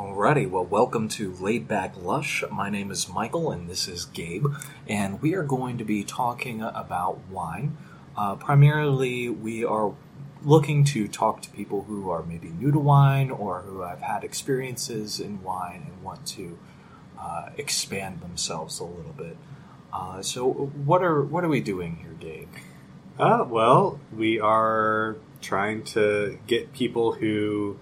Alrighty, well, welcome to Laid Back Lush. My name is Michael, and this is Gabe, and we are going to be talking about wine. Uh, primarily, we are looking to talk to people who are maybe new to wine or who have had experiences in wine and want to uh, expand themselves a little bit. Uh, so, what are what are we doing here, Gabe? Uh, well, we are trying to get people who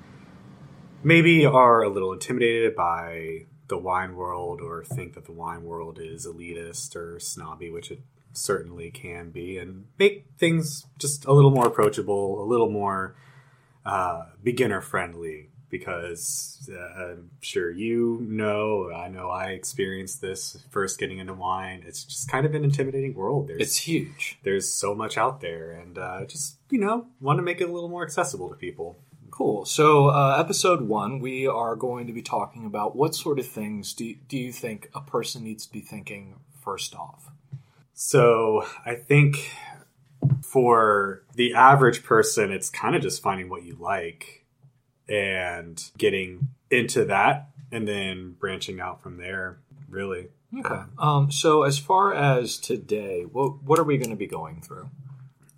maybe are a little intimidated by the wine world or think that the wine world is elitist or snobby, which it certainly can be, and make things just a little more approachable, a little more uh, beginner friendly. Because uh, I'm sure you know, I know I experienced this first getting into wine. It's just kind of an intimidating world. There's, It's huge. there's so much out there, and uh, just you know, want to make it a little more accessible to people. Cool. So, uh, episode one, we are going to be talking about what sort of things do do you think a person needs to be thinking first off? So I think for the average person, it's kind of just finding what you like and getting into that and then branching out from there, really. Okay. Um, so, as far as today, what what are we going to be going through?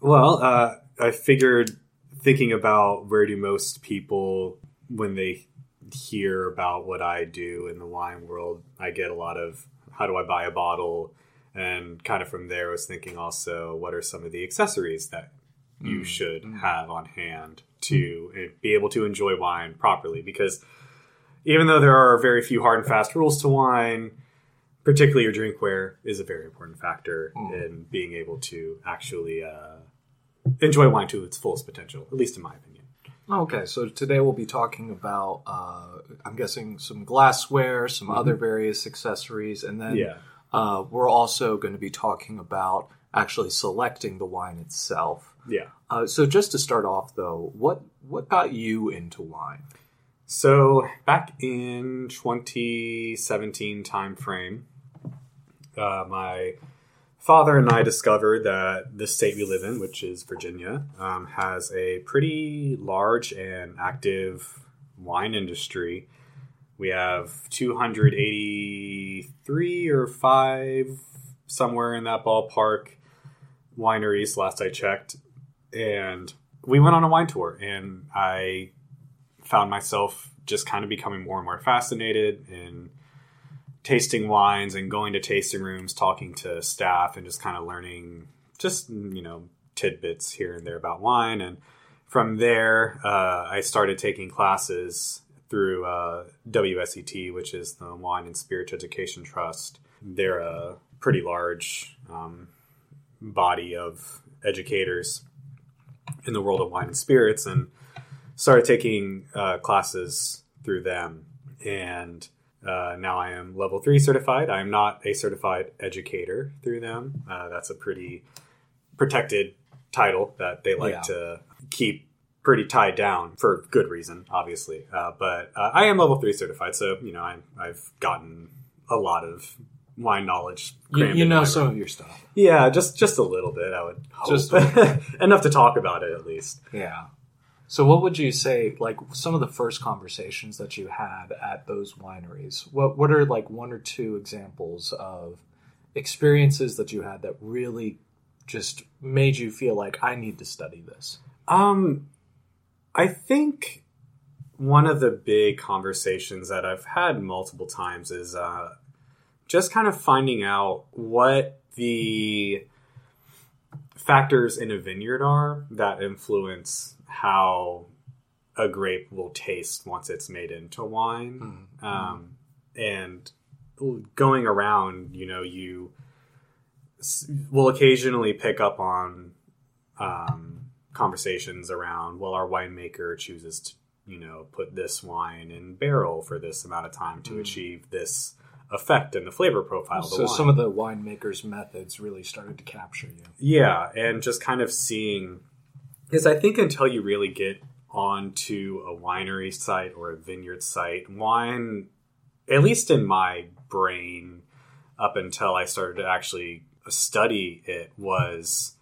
Well, uh, I figured thinking about where do most people, when they hear about what I do in the wine world, I get a lot of how do I buy a bottle? And kind of from there, I was thinking also, what are some of the accessories that you should have on hand to uh, be able to enjoy wine properly? Because even though there are very few hard and fast rules to wine, particularly your drinkware is a very important factor in being able to actually uh, enjoy wine to its fullest potential, at least in my opinion. Okay, so today we'll be talking about, uh, I'm guessing, some glassware, some other various accessories, and then Yeah. uh, we're also going to be talking about actually selecting the wine itself. Yeah. Uh, so, just to start off, though, what what got you into wine? So back in 2017 timeframe, uh, my father and I discovered that the state we live in, which is Virginia, um, has a pretty large and active wine industry. We have 283 or five, somewhere in that ballpark, wineries. Last I checked, and we went on a wine tour, and I found myself just kind of becoming more and more fascinated in tasting wines and going to tasting rooms, talking to staff, and just kind of learning just you know tidbits here and there about wine. And from there, uh, I started taking classes through uh, WSET, which is the Wine and Spirits Education Trust. They're a pretty large um, body of educators in the world of wine and spirits, and started taking uh, classes through them. And uh, now I am level three certified. I am not a certified educator through them. Uh, that's a pretty protected title that they like Yeah. to keep pretty tied down for good reason, obviously. Uh, but uh, I am level three certified, so you know I, I've gotten a lot of wine knowledge. You, you know my some of your stuff. yeah, just just a little bit. I would hope. Just enough to talk about it at least. Yeah. So, what would you say, like some of the first conversations that you had at those wineries? What What are like one or two examples of experiences that you had that really just made you feel like I need to study this? Um, I think one of the big conversations that I've had multiple times is uh, just kind of finding out what the factors in a vineyard are that influence how a grape will taste once it's made into wine. Um, and going around, you know, you s- will occasionally pick up on um, conversations around, well, our winemaker chooses to, you know, put this wine in barrel for this amount of time to achieve this effect and the flavor profile So, some of the winemakers' methods really started to capture you. Yeah, and just kind of seeing because I think until you really get onto a winery site or a vineyard site, wine, at least in my brain, up until I started to actually study it, was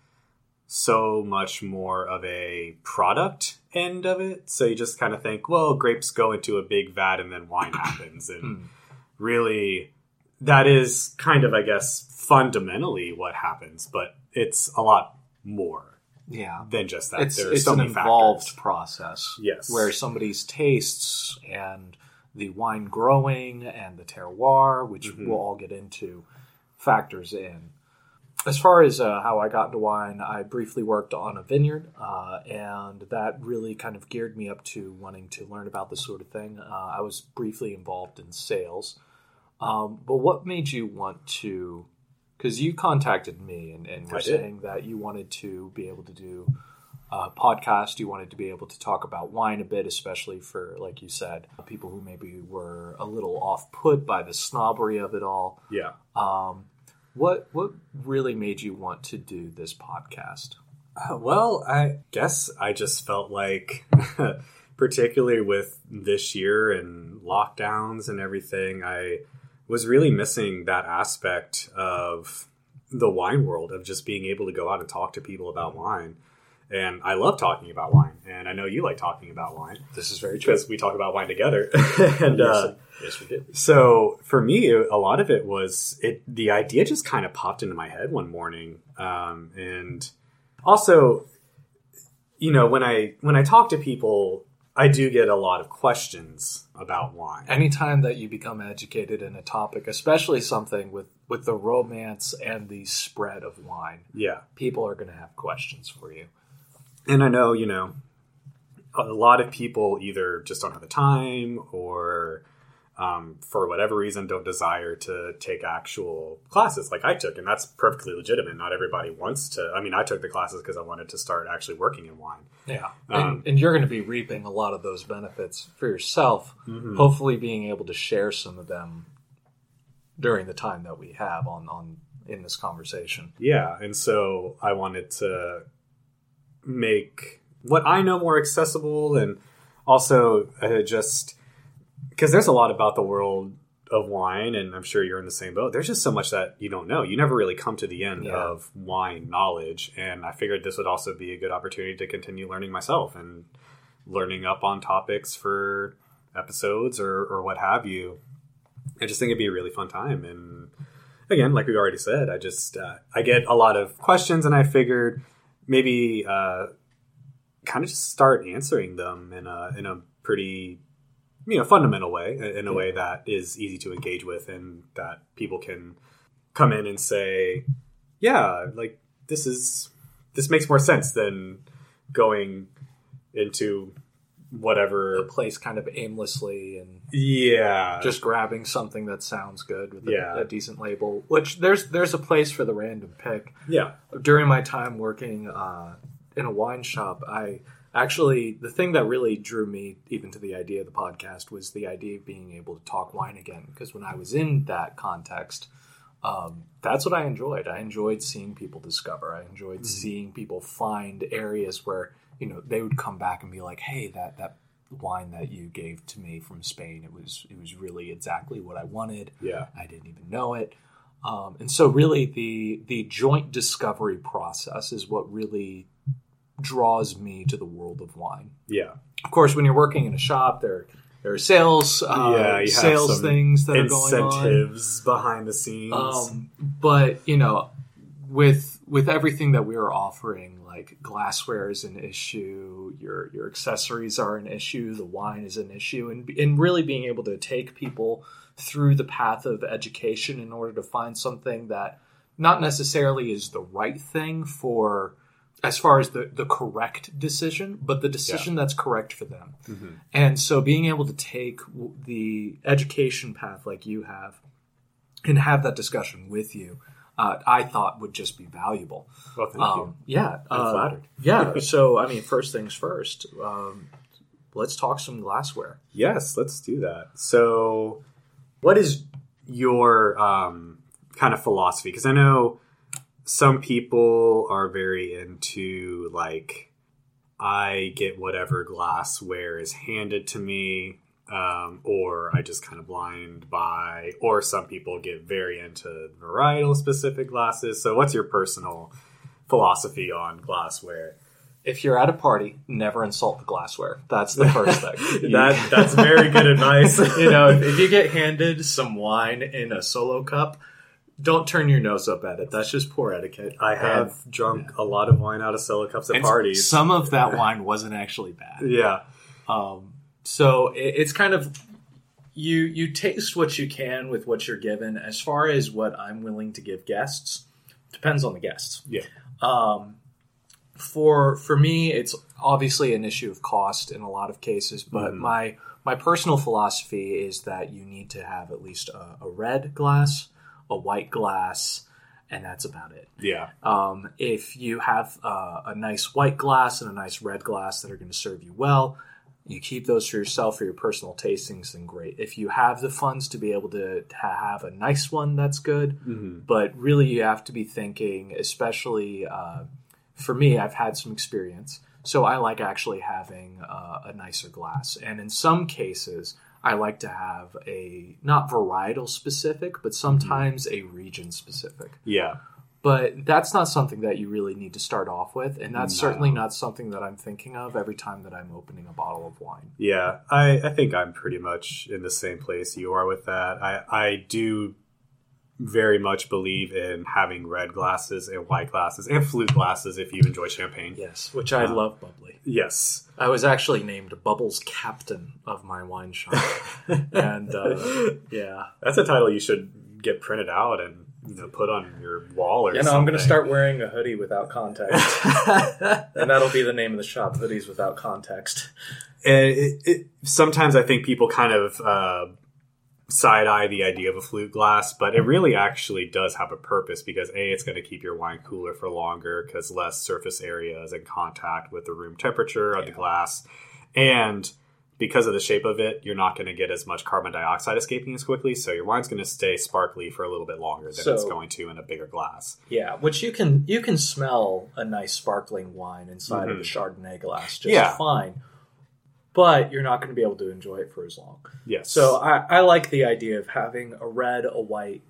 so much more of a product end of it. So you just kind of think, well, grapes go into a big vat and then wine happens. And Hmm. really, that is kind of, I guess, fundamentally what happens, but it's a lot more Yeah. than just that. It's, There it's so an involved factors. process. Yes. Where somebody's tastes and the wine growing and the terroir, which Mhm. we'll all get into, factors in. As far as uh, how I got into wine, I briefly worked on a vineyard, uh, and that really kind of geared me up to wanting to learn about this sort of thing. Uh, I was briefly involved in sales. Um, but what made you want to? Because you contacted me and, and were saying that you wanted to be able to do a podcast. You wanted to be able to talk about wine a bit, especially for, like you said, people who maybe were a little off put by the snobbery of it all. Yeah. Um, what what really made you want to do this podcast? Uh, well, I guess I just felt like, particularly with this year and lockdowns and everything, I was really missing that aspect of the wine world of just being able to go out and talk to people about wine. And I love talking about wine, and I know you like talking about wine This is very true. because we talk about wine together. and uh, yes, we did. so for me, a lot of it was it. The idea just kind of popped into my head one morning, um, and also, you know, when I when I talk to people, I do get a lot of questions about wine. Anytime that you become educated in a topic, especially something with with the romance and the spread of wine, Yeah, people are going to have questions for you. and I know you know a lot of people either just don't have the time or. Um, for whatever reason, don't desire to take actual classes like I took, and that's perfectly legitimate. Not everybody wants to. I mean, I took the classes because I wanted to start actually working in wine. Yeah, Um, and, and you're going to be reaping a lot of those benefits for yourself. Hopefully, being able to share some of them during the time that we have on on in this conversation. Yeah, and so I wanted to make what I know more accessible, and also uh, just because there's a lot about the world of wine, and I'm sure you're in the same boat. There's just so much that you don't know. You never really come to the end Yeah. of wine knowledge, and I figured this would also be a good opportunity to continue learning myself and learning up on topics for episodes or, or what have you. I just think it'd be a really fun time, and again, like we already said, I just uh, I get a lot of questions, and I figured maybe uh, kind of just start answering them in a in a pretty you know fundamental way, in a way that is easy to engage with, and that people can come in and say, yeah, like this is this makes more sense than going into whatever. place kind of aimlessly and Yeah, just grabbing something that sounds good with a, Yeah. a decent label. Which there's there's a place for the random pick. yeah, during my time working uh, in a wine shop, I actually the thing that really drew me even to the idea of the podcast was the idea of being able to talk wine again. Because when I was in that context, um, that's what I enjoyed. I enjoyed seeing people discover. I enjoyed seeing people find areas where you know they would come back and be like, "Hey, that that." wine that you gave to me from Spain it was it was really exactly what I wanted yeah, I didn't even know it. Um, and so, really, the the joint discovery process is what really draws me to the world of wine. yeah. Of course, when you're working in a shop, there there are sales uh, Yeah, sales things that are going on. Incentives behind the scenes. Um, but you know, with with everything that we are offering, like glassware is an issue, your your accessories are an issue, the wine is an issue, and and really being able to take people through the path of education in order to find something that not necessarily is the right thing for as far as the, the correct decision, but the decision that's correct for them. Mhm. And so being able to take the education path like you have and have that discussion with you, uh, I thought would just be valuable. Well, thank Um, yeah. I'm uh, flattered. yeah. So, I mean, first things first, um, let's talk some glassware. Yes, let's do that. So, what is your um, kind of philosophy? Because I know some people are very into like I get whatever glassware is handed to me, um, or I just kind of blind buy, or some people get very into varietal specific glasses. So, what's your personal philosophy on glassware. If you're at a party, never insult the glassware. That's the first thing. That that's very good advice. you know, if, if you get handed some wine in a solo cup, don't turn your nose up at it. That's just poor etiquette. I have drunk a lot of wine out of solo cups at And parties. Some of that wine wasn't actually bad. yeah, Um, so it, it's kind of you you taste what you can with what you're given. As far as what I'm willing to give guests, depends on the guests. yeah, Um, for for me, it's obviously an issue of cost in a lot of cases, but Mhm. my my personal philosophy is that you need to have at least a, a red glass, a white glass, and that's about it. yeah, Um, if you have uh, a nice white glass and a nice red glass that are going to serve you well, you keep those for yourself for your personal tastings, then great. If you have the funds to be able to, to have a nice one, that's good. hmm But really, you have to be thinking, especially uh, for me, I've had some experience. So I like actually having uh, a nicer glass. And in some cases, I like to have a not varietal specific, but mm-hmm. sometimes a region specific yeah. but that's not something that you really need to start off with and that's No. certainly not something that i'm thinking of every time that i'm opening a bottle of wine Yeah, I, I think I'm pretty much in the same place you are with that. I, I do very much believe in having red glasses and white glasses and flute glasses if you enjoy champagne. yes which i Uh, love bubbly Yes. i was actually named bubbles captain of my wine shop and uh, yeah That's a title you should get printed out and you know put on your wall or something. you know i'm going to start wearing a hoodie without context and that'll be the name of the shop hoodies without context And it, it, sometimes I think people kind of uh, side eye the idea of a flute glass, but it really actually does have a purpose because a it's going to keep your wine cooler for longer because less surface area is in contact with the room temperature of the glass, and because of the shape of it, you're not going to get as much carbon dioxide escaping as quickly, so your wine's going to stay sparkly for a little bit longer than it's going to in a bigger glass. yeah which you can you can smell a nice sparkling wine inside of a mm-hmm. chardonnay glass just Yeah. fine but you're not going to be able to enjoy it for as long Yes. So I, I like the idea of having a red, a white,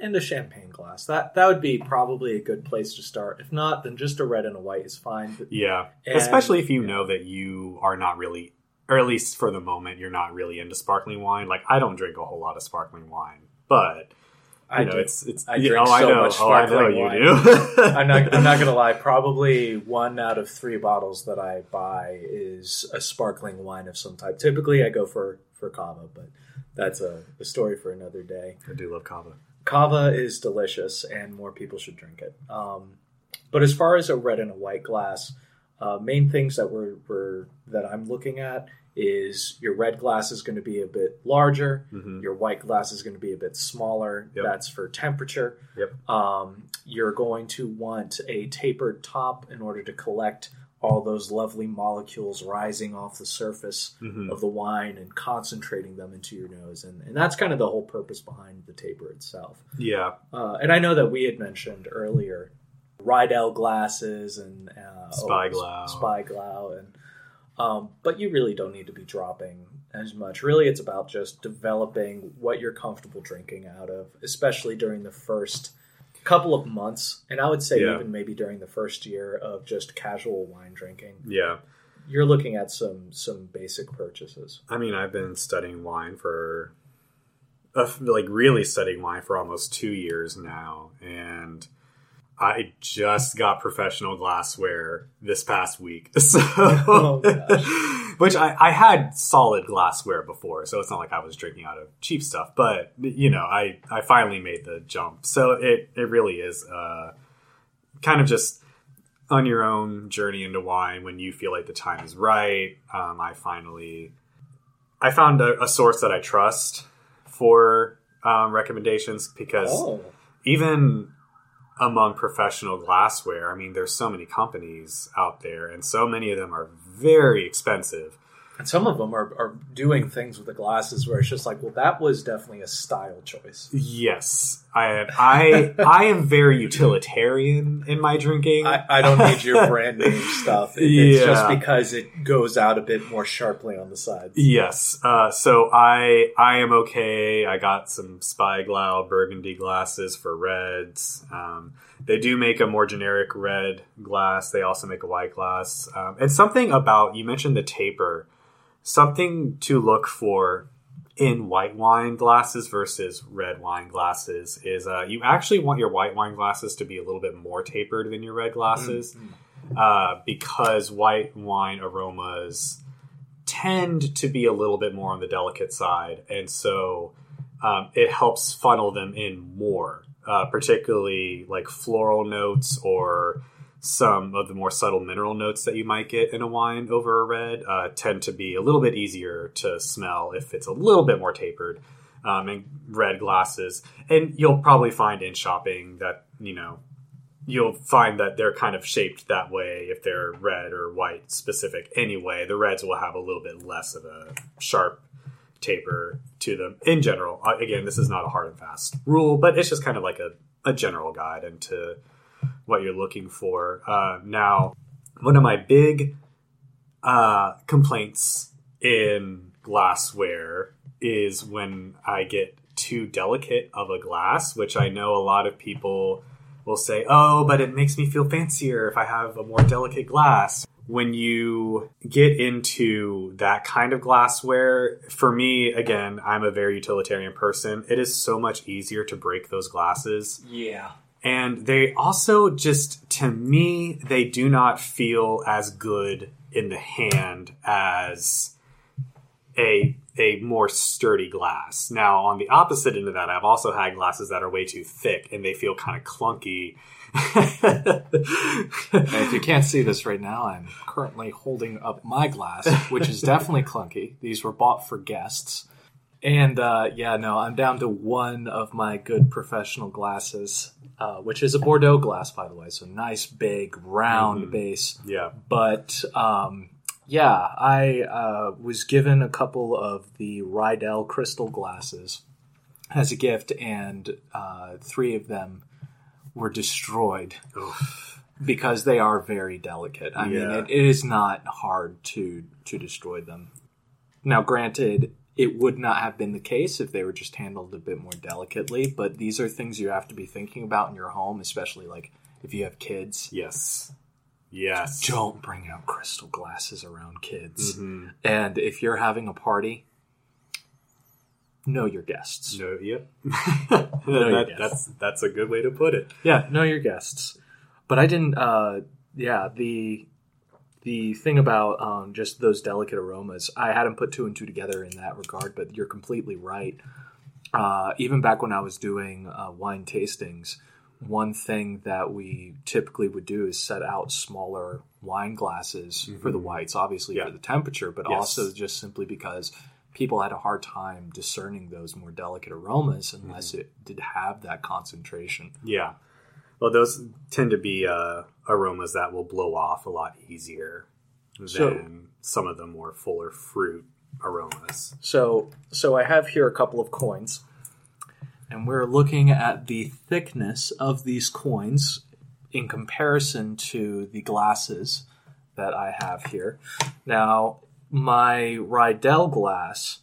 and a champagne glass. That that would be probably a good place to start. If not, then just a red and a white is fine. Yeah, And- especially if you know that you are not really, or at least for the moment, you're not really into sparkling wine. Like I don't drink a whole lot of sparkling wine, but you I know, do. it's it's. I drink know, I so know. much oh, I know sparkling you wine. do. I'm not. I'm not gonna lie. Probably one out of three bottles that I buy is a sparkling wine of some type. Typically, I go for for cava, but that's a, a story for another day. I do love cava. Kava is delicious, and more people should drink it. Um, but as far as a red and a white glass, uh, main things that we're, we're that I'm looking at is your red glass is going to be a bit larger, hmm your white glass is going to be a bit smaller. Yep. That's for temperature. Yep. Um, you're going to want a tapered top in order to collect all those lovely molecules rising off the surface hmm of the wine and concentrating them into your nose. And, and that's kind of the whole purpose behind the taper itself. Yeah, Uh, and I know that we had mentioned earlier Riedel glasses and uh, Spiegelau. Spiegelau, and um, but you really don't need to be dropping as much. Really, it's about just developing what you're comfortable drinking out of, especially during the first couple of months, and I would say Yeah. even maybe during the first year of just casual wine drinking. yeah. You're looking at some some basic purchases. I mean, I've been studying wine for, uh, like, really studying wine for almost two years now, and I just got professional glassware this past week. So, Oh, which I, I had solid glassware before, so it's not like I was drinking out of cheap stuff. But you know, I I finally made the jump. So it it really is uh, kind of just on your own journey into wine when you feel like the time is right. Um, I finally I found a, a source that I trust for um, recommendations because Oh, even among professional glassware, I mean, there's so many companies out there, and so many of them are very expensive. And some of them are, are doing things with the glasses where it's just like, well, that was definitely a style choice. Yes, I I I am very utilitarian in my drinking. I, I don't need your brand name stuff. It- It's Yeah. just because it goes out a bit more sharply on the sides. Yes. Uh, so I I am okay. I got some Spiegelau burgundy glasses for reds. Um, they do make a more generic red glass. They also make a white glass. Um, and something about you mentioned the taper. Something to look for in white wine glasses versus red wine glasses is uh, you actually want your white wine glasses to be a little bit more tapered than your red glasses uh, because white wine aromas tend to be a little bit more on the delicate side, and so um, it helps funnel them in more, uh, particularly like floral notes or some of the more subtle mineral notes that you might get in a wine over a red uh, tend to be a little bit easier to smell if it's a little bit more tapered um, in red glasses. And you'll probably find in shopping that you know you'll find that they're kind of shaped that way if they're red or white specific anyway. The reds will have a little bit less of a sharp taper to them in general. Uh, Again, this is not a hard and fast rule, but it's just kind of like a, a general guide into what you're looking for. Uh, now, one of my big uh, complaints in glassware is when I get too delicate of a glass, which I know a lot of people will say, oh, but it makes me feel fancier if I have a more delicate glass. When you get into that kind of glassware, for me, again, I'm a very utilitarian person. It is so much easier to break those glasses. Yeah. And they also just, to me, they do not feel as good in the hand as a a more sturdy glass. Now, on the opposite end of that, I've also had glasses that are way too thick and they feel kind of clunky. If you can't see this right now, I'm currently holding up my glass, which is definitely clunky. These were bought for guests. And uh, yeah, no, I'm down to one of my good professional glasses, uh, which is a Bordeaux glass, by the way. So nice, big, round Mhm. base. yeah. But um, yeah, I uh, was given a couple of the Riedel crystal glasses as a gift, and uh, three of them were destroyed because they are very delicate. I mean, it, it is not hard to to destroy them. Now, granted, it would not have been the case if they were just handled a bit more delicately. But these are things you have to be thinking about in your home, especially like if you have kids. Yes. Yes. Don't bring out crystal glasses around kids. Mhm. And if you're having a party, know your guests. No, yep. your that, guess. that's that's a good way to put it. Yeah, know your guests. But I didn't. Uh, yeah, the the thing about um, just those delicate aromas, I hadn't put two and two together in that regard. But you're completely right. Uh, even back when I was doing uh, wine tastings, one thing that we typically would do is set out smaller wine glasses for the whites, obviously Yeah. for the temperature, but Yes. also just simply because people had a hard time discerning those more delicate aromas unless it did have that concentration. Yeah. Well, those tend to be uh, aromas that will blow off a lot easier than So- some of the more fuller fruit aromas. So, so I have here a couple of coins, and we're looking at the thickness of these coins in comparison to the glasses that I have here. Now, my Riedel glass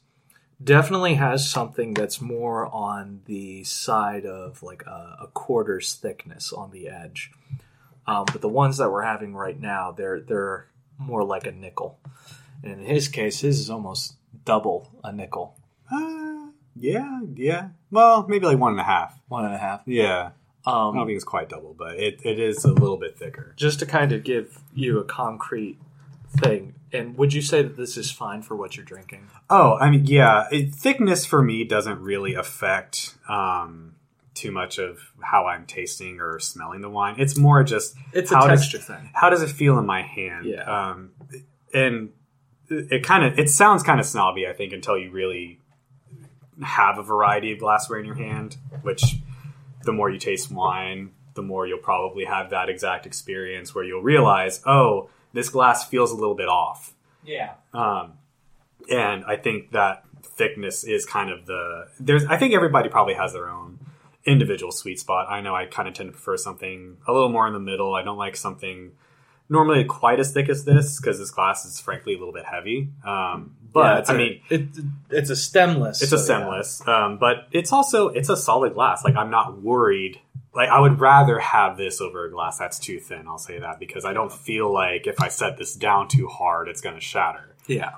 definitely has something that's more on the side of like a, a quarter's thickness on the edge. Um, but the ones that we're having right now, they're they're more like a nickel. And in his case, his is almost double a nickel, Uh, yeah, yeah. Well, maybe like one and a half. one and a half. Yeah. I don't Um, think it's quite double, but it, it is a little bit thicker. just to kind of give you a concrete thing. And would you say that this is fine for what you're drinking? Oh, I mean, yeah. It, thickness for me doesn't really affect um, too much of how I'm tasting or smelling the wine. It's more just It's a how does- texture thing. how does it feel in my hand? Yeah. Um, and it, it kind of it sounds kind of snobby, I think, until you really have a variety of glassware in your hand. Which the more you taste wine, the more you'll probably have that exact experience where you'll realize, oh, this glass feels a little bit off. Yeah. Um, and I think that thickness is kind of the there's. I think everybody probably has their own individual sweet spot. I know I kind of tend to prefer something a little more in the middle. I don't like something normally quite as thick as this because this glass is frankly a little bit heavy. Um, but Yeah, I a- mean, it, it's a stemless. it's a so, yeah. stemless, um, but it's also it's a solid glass. Like I'm not worried. Like I would rather have this over a glass that's too thin. I'll say that because I don't feel like if I set this down too hard, it's going to shatter, Yeah.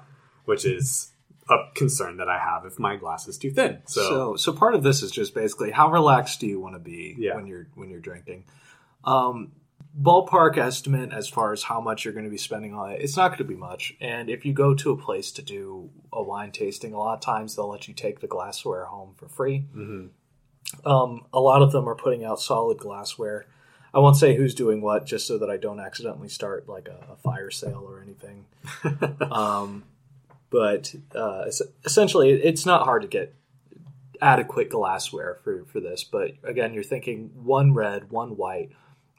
which is a concern that I have if my glass is too thin. So, So, so part of this is just basically how relaxed do you want to be Yeah. when you're when you're drinking. Um, ballpark estimate as far as how much you're going to be spending on it. It's not going to be much. And if you go to a place to do a wine tasting, a lot of times they'll let you take the glassware home for free. Mhm. Um, a lot of them are putting out solid glassware. I won't say who's doing what, just so that I don't accidentally start like a, a fire sale or anything. um, but uh, essentially, it's not hard to get adequate glassware for, for this. But again, you're thinking one red, one white.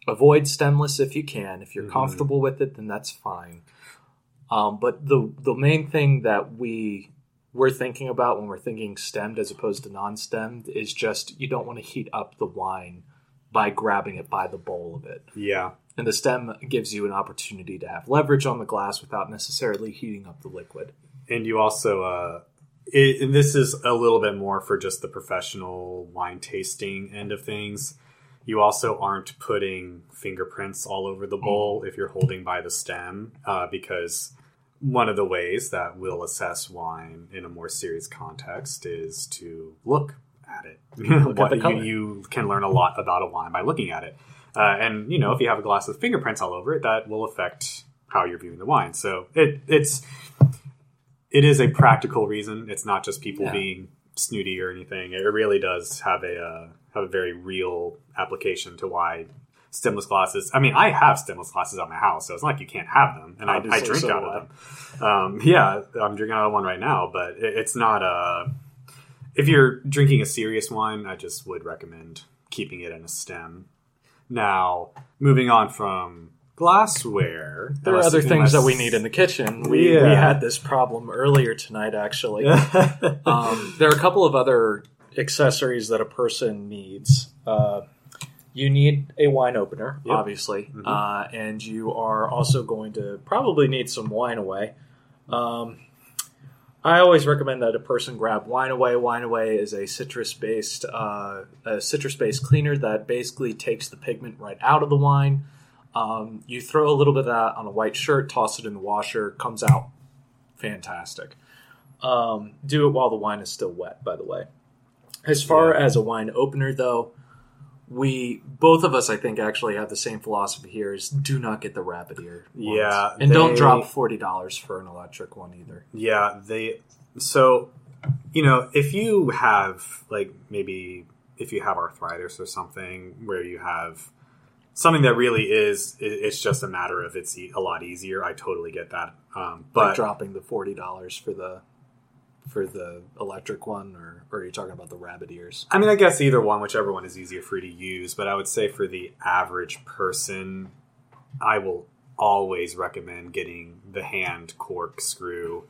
Avoid stemless if you can. If you're Mhm. comfortable with it, then that's fine. Um, but the the main thing that we we're thinking about when we're thinking stemmed as opposed to non-stemmed is just you don't want to heat up the wine by grabbing it by the bowl of it. yeah, And the stem gives you an opportunity to have leverage on the glass without necessarily heating up the liquid. and you also uh, it, and this is a little bit more for just the professional wine tasting end of things. You also aren't putting fingerprints all over the bowl if you're holding by the stem, uh, because one of the ways that we'll assess wine in a more serious context is to look at it. Look at What- the you, you can learn a lot about a wine by looking at it. Uh, and you know, if you have a glass with fingerprints all over it, that will affect how you're viewing the wine. So it, it's it is a practical reason. It's not just people Yeah. being snooty or anything. It really does have a uh, have a very real application to why stemless glasses. I mean, I have stemless glasses at my house, so it's not like you can't have them, and I, I Obviously, drink so out of them. Um, yeah, I'm drinking out of one right now, but it, it's not a. If you're drinking a serious wine, I just would recommend keeping it in a stem. Now, moving on from glassware, There are other things that we need in the kitchen. We, we had this problem earlier tonight, actually. um, there are a couple of other accessories that a person needs. Uh, you need a wine opener, Yep. obviously, Mhm. uh, and you are also going to probably need some wine away. Um, I always recommend that a person grab Wine Away. Wine Away is a citrus-based uh, a citrus-based cleaner that basically takes the pigment right out of the wine. Um, you throw a little bit of that on a white shirt, toss it in the washer, comes out fantastic. Um, do it while the wine is still wet, by the way. As far Yeah. as a wine opener, though, we both of us, I think, actually have the same philosophy here: is do not get the rabbit ear. ones. Yeah, and don't drop forty dollars for an electric one either. Yeah, they. So, you know, if you have like maybe if you have arthritis or something where you have something that really is, it's just a matter of it's a lot easier. I totally get that. Um, Like but dropping the forty dollars for the for the electric one, or, or are you talking about the rabbit ears? I mean, I guess either one, whichever one is easier for you to use. But I would say for the average person, I will always recommend getting the hand corkscrew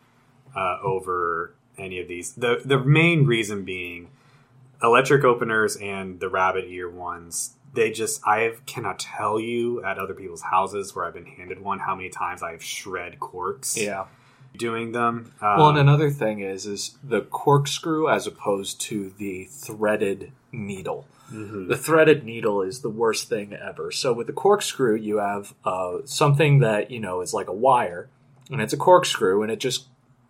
uh, over any of these. the The main reason being electric openers and the rabbit ear ones. They just I cannot tell you at other people's houses where I've been handed one how many times I've shred corks doing them. Um, Well, and another thing is is the corkscrew as opposed to the threaded needle. mhm. The threaded needle is the worst thing ever. So with the corkscrew, you have uh, something that you know is like a wire, and it's a corkscrew, and it just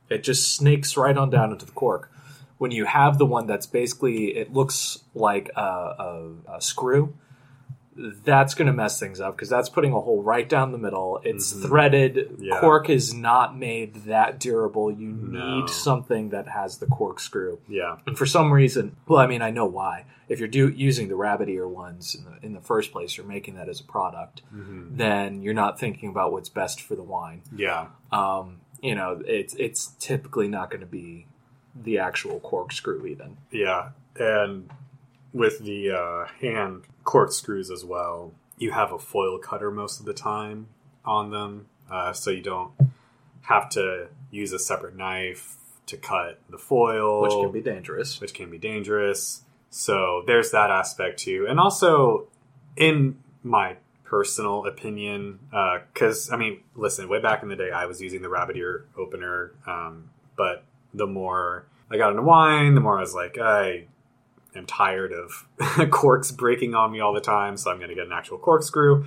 it just snakes right on down into the cork. When you have the one that's basically it looks like a, a, a screw, that's going to mess things up because that's putting a hole right down the middle. It's Mhm. threaded. Yeah. Cork is not made that durable. You No. need something that has the corkscrew. yeah, And for some reason, well, I mean, I know why. If you're do, using the rabbit ear ones in the, in the first place, you're making that as a product, hmm then you're not thinking about what's best for the wine. yeah. Um, you know, it's it's typically not going to be the actual corkscrew even. Yeah, and with the uh, hand corkscrews as well, you have a foil cutter most of the time on them, uh, so you don't have to use a separate knife to cut the foil, which can be dangerous. which can be dangerous. So there's that aspect too, and also in my personal opinion, because I mean, listen, way back in the day, I was using the rabbit ear opener, um, but the more I got into wine, the more I was like, I am tired of corks breaking on me all the time, so I'm going to get an actual corkscrew.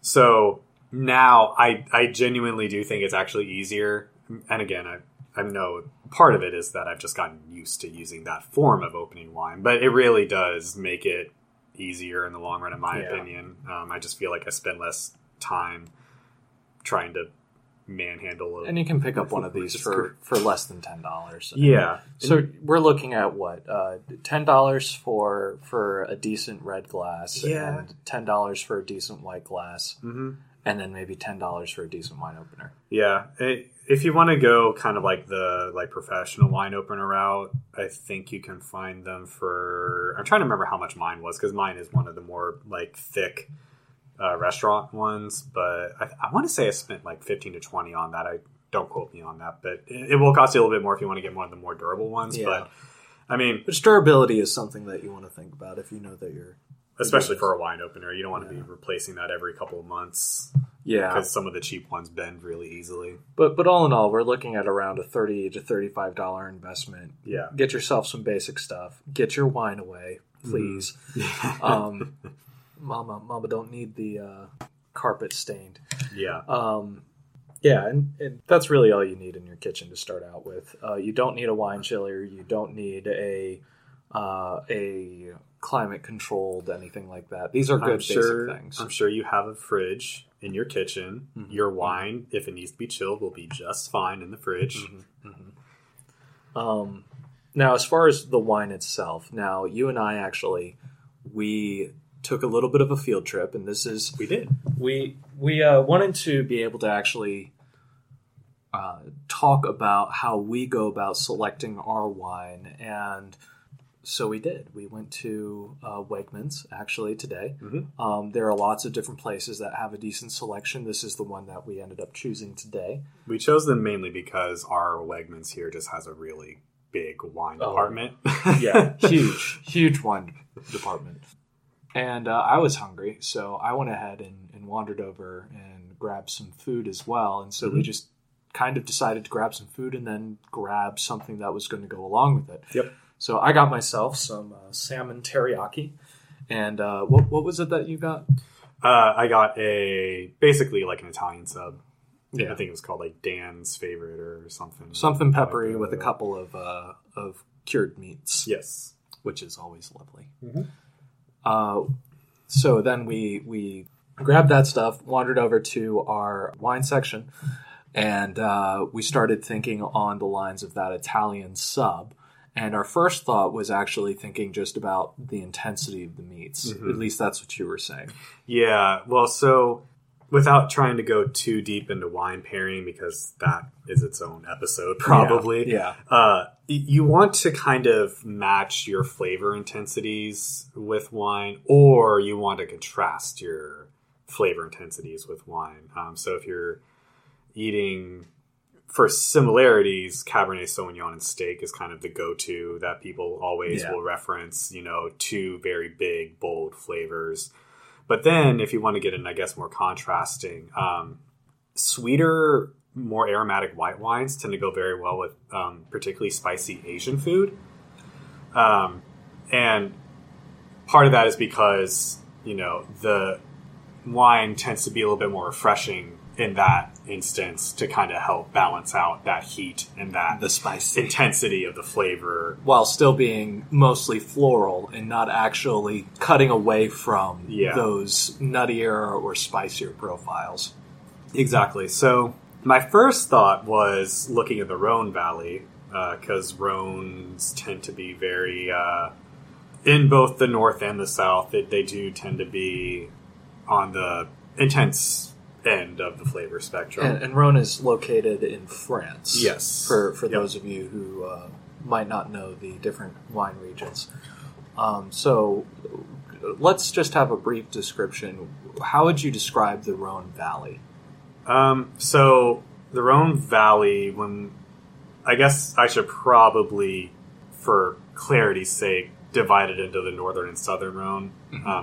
So now I I genuinely do think it's actually easier. And again, I I know part of it is that I've just gotten used to using that form of opening wine, but it really does make it easier in the long run, in my Yeah. opinion. Um, I just feel like I spend less time trying to manhandle a And you can pick up one of these for, for less than ten dollars. yeah. So we're looking at what uh, ten dollars for for a decent red glass, Yeah. and ten dollars for a decent white glass, hmm and then maybe ten dollars for a decent wine opener. Yeah, it, if you want to go kind of like the like professional wine opener route, I think you can find them for. I'm trying to remember how much mine was because mine is one of the more like thick uh, restaurant ones, but I, I want to say I spent like 15 to 20 on that. I don't quote me on that, but it, it will cost you a little bit more if you want to get one of the more durable ones. Yeah. But I mean, But durability is something that you want to think about if you know that you're especially for a wine opener, you don't want to be replacing that every couple of months yeah. because some of the cheap ones bend really easily. But but all in all, we're looking at around a thirty to thirty five dollar investment. Yeah. Get yourself some basic stuff. Get your wine away, please. um, mama, mama, don't need the uh, carpet stained. yeah. Um, yeah, and, and that's really all you need in your kitchen to start out with. Uh, you don't need a wine chiller. You don't need a uh, a climate controlled anything like that. These are good I'm sure, basic things. I'm sure you have a fridge in your kitchen. Mhm. Your wine, if it needs to be chilled, will be just fine in the fridge. Um, now, as far as the wine itself, now you and I actually we took a little bit of a field trip, and this is We did. we we uh, wanted to be able to actually uh, talk about how we go about selecting our wine, and so we did. We went to uh, Wegmans actually today. Mhm. Um, there are lots of different places that have a decent selection. This is the one that we ended up choosing today. We chose them mainly because our Wegmans here just has a really big wine Oh. department. yeah, huge, huge wine department. And uh, I was hungry, so I went ahead and, and wandered over and grabbed some food as well. And so we Mhm. just kind of decided to grab some food and then grab something that was going to go along with it. Yep. So I got myself some uh, salmon teriyaki. And uh, what, what was it that you got? Uh, I got a basically like an Italian sub. Yeah. I think it was called like Dan's favorite or something. Something peppery with a couple of, uh, of cured meats. Yes. which is always lovely. Mhm. Uh, so then we we grabbed that stuff, wandered over to our wine section, and uh, we started thinking on the lines of that Italian sub. And our first thought was actually thinking just about the intensity of the meats. Mhm. At least that's what you were saying. Yeah, well, so without trying to go too deep into wine pairing, because that is its own episode, probably. Yeah. Uh, you want to kind of match your flavor intensities with wine, or you want to contrast your flavor intensities with wine. Um, so if you're eating for similarities, Cabernet Sauvignon and steak is kind of the go-to that people always Yeah. will reference. You know, two very big, bold flavors. But then, if you want to get in, I guess, more contrasting, um, sweeter, more aromatic white wines tend to go very well with um, particularly spicy Asian food. Um, and part of that is because, you know, the wine tends to be a little bit more refreshing in that instance to kind of help balance out that heat and that The spice. intensity of the flavor. While still being mostly floral and not actually cutting away from Yeah. those nuttier or spicier profiles. Exactly. So my first thought was looking at the Rhone Valley because Rhones tend to be very uh, in both the north and the south. They, they do tend to be on the intense end of the flavor spectrum. And, and Rhone is located in France. Yes. For for Yep. those of you who uh, might not know the different wine regions. Um, so let's just have a brief description. How would you describe the Rhone Valley? Um, so the Rhone Valley, when I guess I should probably, for clarity's sake, divide it into the northern and southern Rhone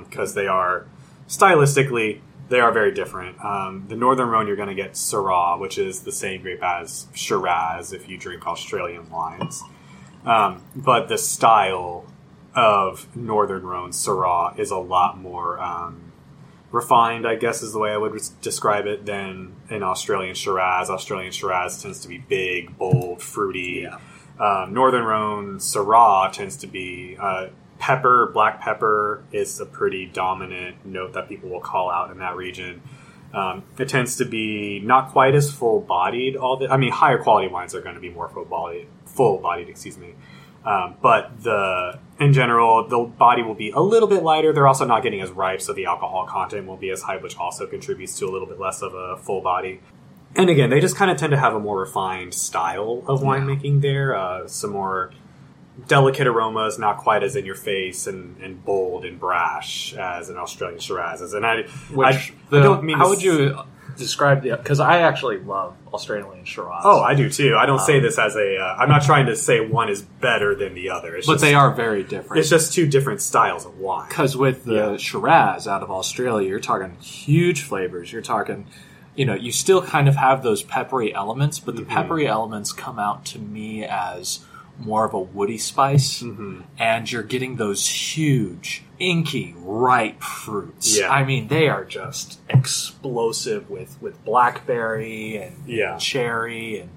because they are stylistically they are very different. Um, the northern Rhone, you're going to get Syrah, which is the same grape as Shiraz if you drink Australian wines. Um, but the style of northern Rhone Syrah is a lot more um, refined, I guess is the way I would describe it, than an Australian Shiraz. Australian Shiraz tends to be big, bold, fruity. Yeah. Um, northern Rhone Syrah tends to be uh, pepper, black pepper is a pretty dominant note that people will call out in that region. Um, it tends to be not quite as full bodied. All the, I mean, higher quality wines are going to be more full bodied. Full bodied, excuse me. Um, but the in general, the body will be a little bit lighter. They're also not getting as ripe, so the alcohol content won't be as high, which also contributes to a little bit less of a full body. And again, they just kind of tend to have a more refined style of winemaking there. Uh, some more delicate aromas, not quite as in your face and, and bold and brash as an Australian Shiraz is. And I, Which I, the, I don't mean how would you describe the? Because I actually love Australian Shiraz. Oh, I do too. I don't say Um, this as a. Uh, I'm not trying to say one is better than the other. It's but just, they are very different. It's just two different styles of wine. Because with the Yeah. Shiraz out of Australia, you're talking huge flavors. You're talking, you know, you still kind of have those peppery elements, but the Mm-hmm. peppery elements come out to me as more of a woody spice, Mm-hmm. and you're getting those huge, inky, ripe fruits. Yeah. I mean, they are just explosive with with blackberry and Yeah. cherry and.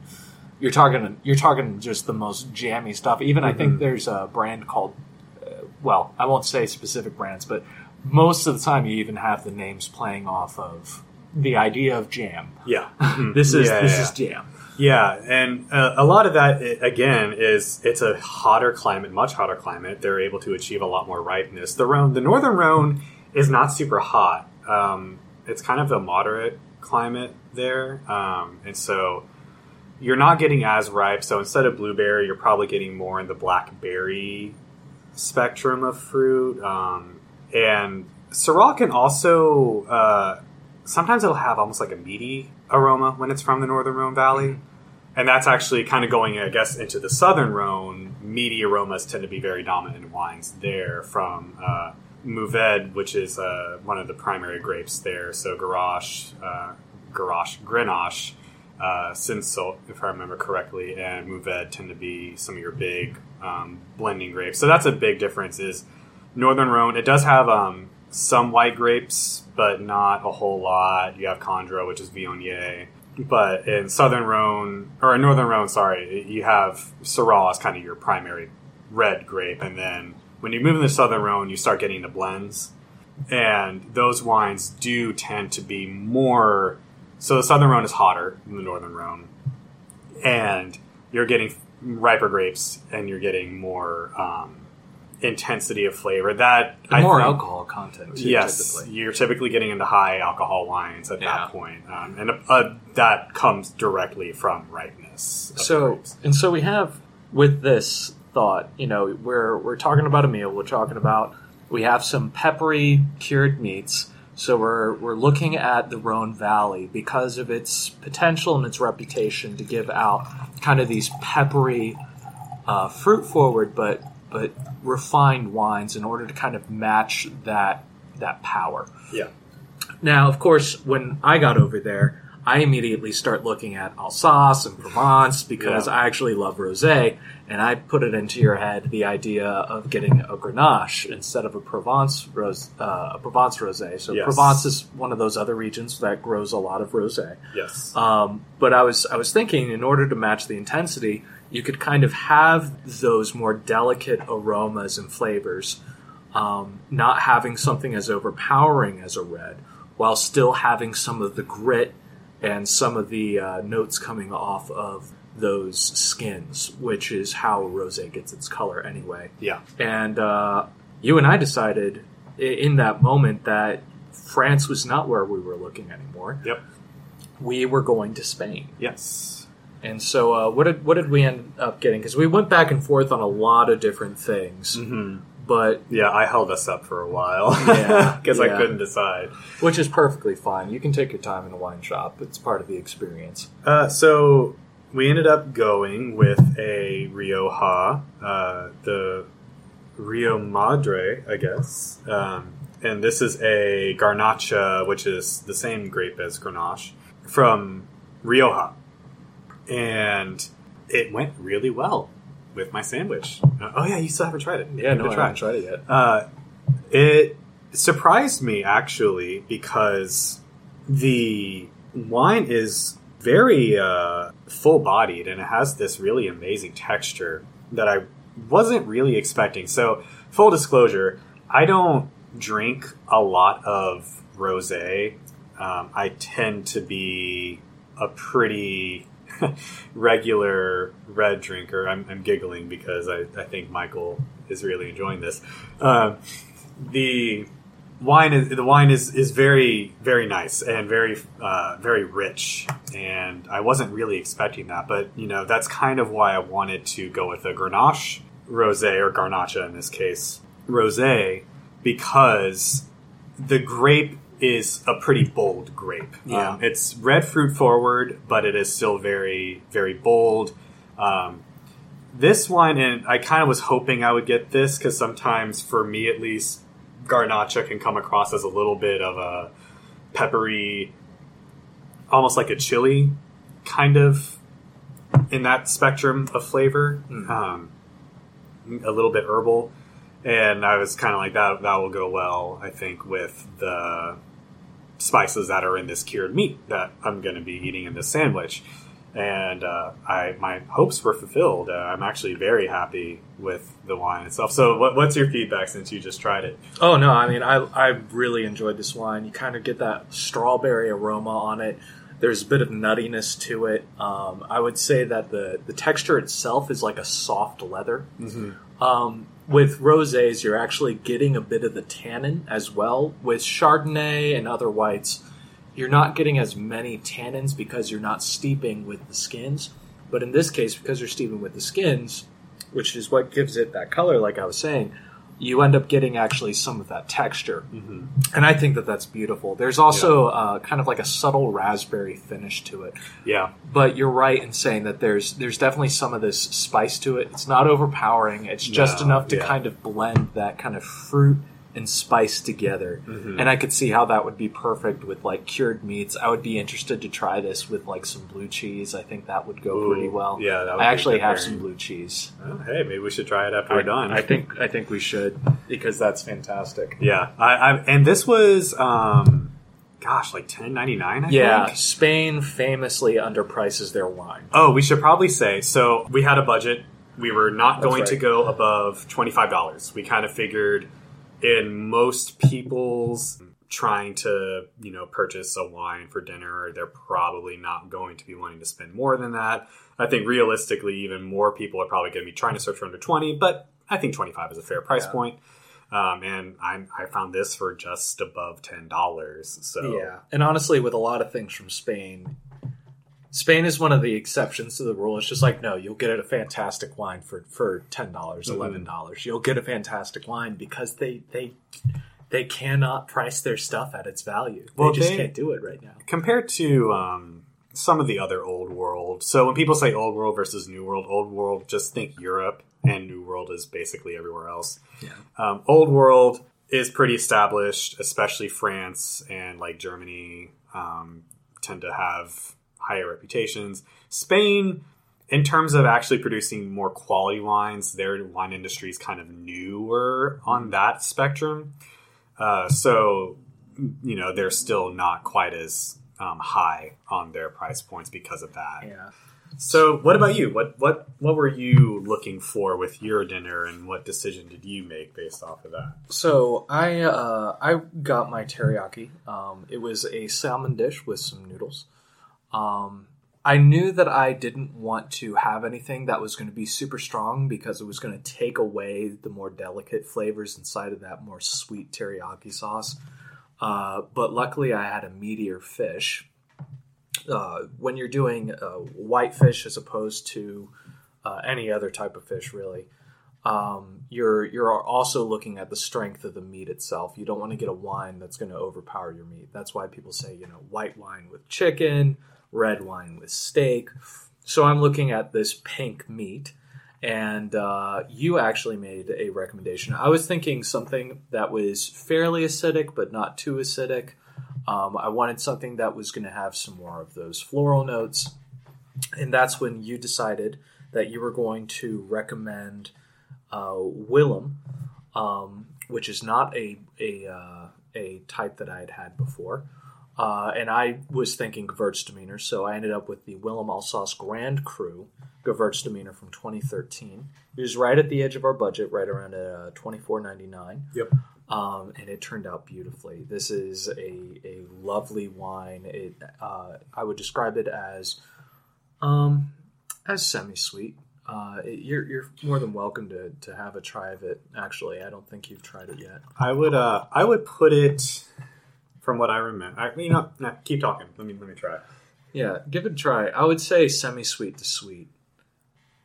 You're talking. You're talking just the most jammy stuff. Even I Mm-hmm. think there's a brand called well, I won't say specific brands, but most of the time you even have the names playing off of the idea of jam. Yeah. This is Yeah, this is jam. Yeah, and uh, a lot of that again is it's a hotter climate, much hotter climate. They're able to achieve a lot more ripeness. The Rhone, the northern Rhone, is not super hot. Um, it's kind of a moderate climate there, um, and so you're not getting as ripe. So instead of blueberry, you're probably getting more in the blackberry spectrum of fruit. Um, and Syrah can also uh, sometimes it'll have almost like a meaty aroma when it's from the northern Rhone Valley. And that's actually kind of going, I guess, into the southern Rhone. Meaty aromas tend to be very dominant in wines there from uh, Mourvèdre, which is uh, one of the primary grapes there. So Garrosh, uh, Garrosh, Grenache, uh, if I remember correctly, and Mourvèdre tend to be some of your big um, blending grapes. So that's a big difference is Northern Rhone, it does have um, some white grapes, but not a whole lot. You have Condrieu, which is Viognier. But in Southern Rhone, or in Northern Rhone, sorry, you have Syrah as kind of your primary red grape. And then when you move into Southern Rhone, you start getting the blends. And those wines do tend to be more. So the Southern Rhone is hotter than the Northern Rhone. And you're getting riper grapes and you're getting more um, intensity of flavor. That I more think- alcohol content. Too, yes, typically. you're typically getting into high alcohol wines at Yeah. that point, um, and uh, that comes directly from ripeness. So and so we have with this thought, you know, we're we're talking about a meal. We're talking about we have some peppery cured meats. So we're we're looking at the Rhone Valley because of its potential and its reputation to give out kind of these peppery, uh, fruit forward, but but refined wines in order to kind of match that that power. yeah, Now, of course, when I got over there, I immediately start looking at Alsace and Provence because Yeah. I actually love rosé, and I put it into your head the idea of getting a Grenache instead of a Provence rose, uh, a Provence rosé. So Yes. Provence is one of those other regions that grows a lot of rosé. yes, Um, but I was I was thinking in order to match the intensity, you could kind of have those more delicate aromas and flavors, um, not having something as overpowering as a red, while still having some of the grit and some of the uh, notes coming off of those skins, which is how rosé gets its color anyway. yeah, And uh, you and I decided in that moment that France was not where we were looking anymore yep, we were going to Spain. yes. And so, uh, what did what did we end up getting? Because we went back and forth on a lot of different things, hmm but Yeah, I held us up for a while Yeah, because yeah. I couldn't decide. which is perfectly fine. You can take your time in a wine shop; it's part of the experience. Uh, so we ended up going with a Rioja, uh, the Rio Madre, I guess. Um, and this is a Garnacha, which is the same grape as Grenache, from Rioja. And it went really well with my sandwich. Uh, oh, yeah, you still haven't tried it. Yeah, no, I try. haven't tried it yet. Uh, it surprised me actually because the wine is very uh, full bodied and it has this really amazing texture that I wasn't really expecting. So, full disclosure, I don't drink a lot of rose. Um, I tend to be a pretty regular red drinker. I'm, I'm giggling because I, I think Michael is really enjoying this. Um, the wine is the wine is, is very very nice and very uh, very rich, and I wasn't really expecting that. But you know that's kind of why I wanted to go with a Grenache rosé or Garnacha in this case rosé because the grape is a pretty bold grape. Yeah. Um, it's red fruit forward, but it is still very very bold. Um, this wine, and I kind of was hoping I would get this because sometimes, for me at least, Garnacha can come across as a little bit of a peppery, almost like a chili kind of in that spectrum of flavor. Um, a little bit herbal, and I was kind of like that. That will go well, I think, with the spices that are in this cured meat that I'm going to be eating in this sandwich. And uh, I, my hopes were fulfilled. Uh, I'm actually very happy with the wine itself. So, what, what's your feedback since you just tried it? Oh no, I mean I I really enjoyed this wine. You kind of get that strawberry aroma on it. There's a bit of nuttiness to it. Um, I would say that the the texture itself is like a soft leather. Um, with rosés, you're actually getting a bit of the tannin as well. With Chardonnay and other whites, you're not getting as many tannins because you're not steeping with the skins. But in this case, because you're steeping with the skins, which is what gives it that color, like I was saying, you end up getting actually some of that texture. And I think that that's beautiful. There's also uh, kind of like a subtle raspberry finish to it. Yeah, But you're right in saying that there's there's definitely some of this spice to it. It's not overpowering. It's just No, enough to yeah. kind of blend that kind of fruit and spice together. Mm-hmm. And I could see how that would be perfect with like cured meats. I would be interested to try this with like some blue cheese. I think that would go Ooh, pretty well. yeah, that would I be actually have some blue cheese. Oh, hey, maybe we should try it after I, we're done. I think I think we should because that's fantastic. Yeah, I, I and this was, um, gosh, like ten ninety nine. Yeah, think. Spain famously underprices their wine. Oh, we should probably say so. We had a budget. We were not That's going to go above twenty five dollars. We kind of figured, in most people's trying to you know purchase a wine for dinner, they're probably not going to be wanting to spend more than that. I think realistically, even more people are probably going to be trying to search for under twenty. But I think twenty five is a fair price Yeah. point. Um, and I, I found this for just above ten dollars. So Yeah, and honestly, with a lot of things from Spain, Spain is one of the exceptions to the rule. It's just like no, you'll get a fantastic wine for for ten dollars, Mm-hmm. eleven dollars. You'll get a fantastic wine because they they they cannot price their stuff at its value. They just they- can't do it right now. compared to um, some of the other old world. So when people say old world versus new world, old world, just think Europe, and new world is basically everywhere else. Yeah. Um, old world is pretty established, especially France and like Germany um, tend to have higher reputations. Spain, in terms of actually producing more quality wines, their wine industry is kind of newer on that spectrum. Uh, so, you know, they're still not quite as um, high on their price points because of that. Yeah. So, what about you? What what what were you looking for with your dinner, and what decision did you make based off of that? So I uh, I got my teriyaki. Um, it was a salmon dish with some noodles. Um, I knew that I didn't want to have anything that was going to be super strong because it was going to take away the more delicate flavors inside of that more sweet teriyaki sauce. Uh, but luckily, I had a meatier fish. Uh, when you're doing uh, white fish as opposed to uh, any other type of fish, really, um, you're you're also looking at the strength of the meat itself. You don't want to get a wine that's going to overpower your meat. That's why people say you know white wine with chicken, red wine with steak. So I'm looking at this pink meat, and uh, you actually made a recommendation. I was thinking something that was fairly acidic, but not too acidic. Um, I wanted something that was going to have some more of those floral notes, and that's when you decided that you were going to recommend uh, Willm, um, which is not a a uh, a type that I had had before. Uh, and I was thinking Gewürztraminer, so I ended up with the Willm Alsace Grand Cru Gewürztraminer from 2013. It was right at the edge of our budget, right around uh, 24.99. Yep. Um, and it turned out beautifully. This is a, a lovely wine. It uh, I would describe it as um, as semi sweet. Uh, you're, you're more than welcome to, to have a try of it. Actually, I don't think you've tried it yet. I would uh I would put it from what I remember. I, you know, nah, keep talking. Let me let me try. Yeah, give it a try. I would say semi sweet to sweet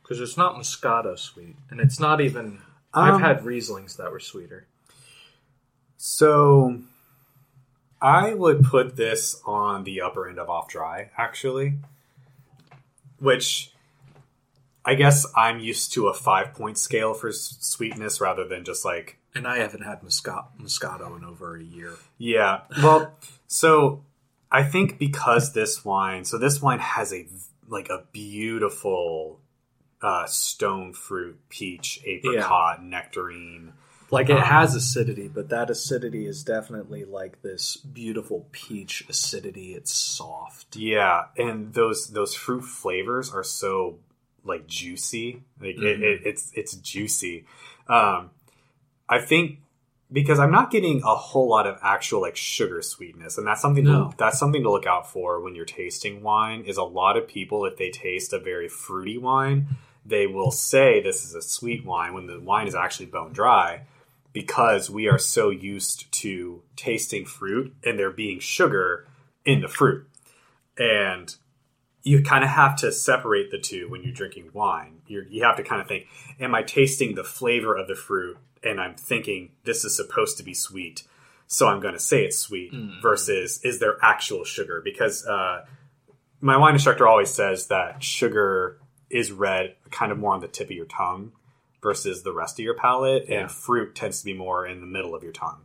because it's not Moscato sweet, and it's not even. I've Um, had Rieslings that were sweeter. So I would put this on the upper end of off dry, actually. Which I guess I'm used to a five point scale for sweetness rather than just like And I haven't had Mosca- Moscato in over a year. Yeah. Well, so I think because this wine, so this wine has a like a beautiful uh, stone fruit, peach, apricot, nectarine. Like it Um, has acidity, but that acidity is definitely like this beautiful peach acidity. It's soft. Yeah, and those those fruit flavors are so like juicy. Like it, Mhm. it, it's it's juicy. Um, I think because I'm not getting a whole lot of actual like sugar sweetness, and that's something No. to, that's something to look out for when you're tasting wine. Is a lot of people if they taste a very fruity wine, they will say this is a sweet wine when the wine is actually bone dry. Because we are so used to tasting fruit and there being sugar in the fruit and you kind of have to separate the two when you're drinking wine. You're, you have to kind of think, am I tasting the flavor of the fruit and I'm thinking this is supposed to be sweet, so I'm going to say it's sweet, Mm. versus is there actual sugar? Because uh, my wine instructor always says that sugar is read kind of more on the tip of your tongue versus the rest of your palate, Yeah. and fruit tends to be more in the middle of your tongue.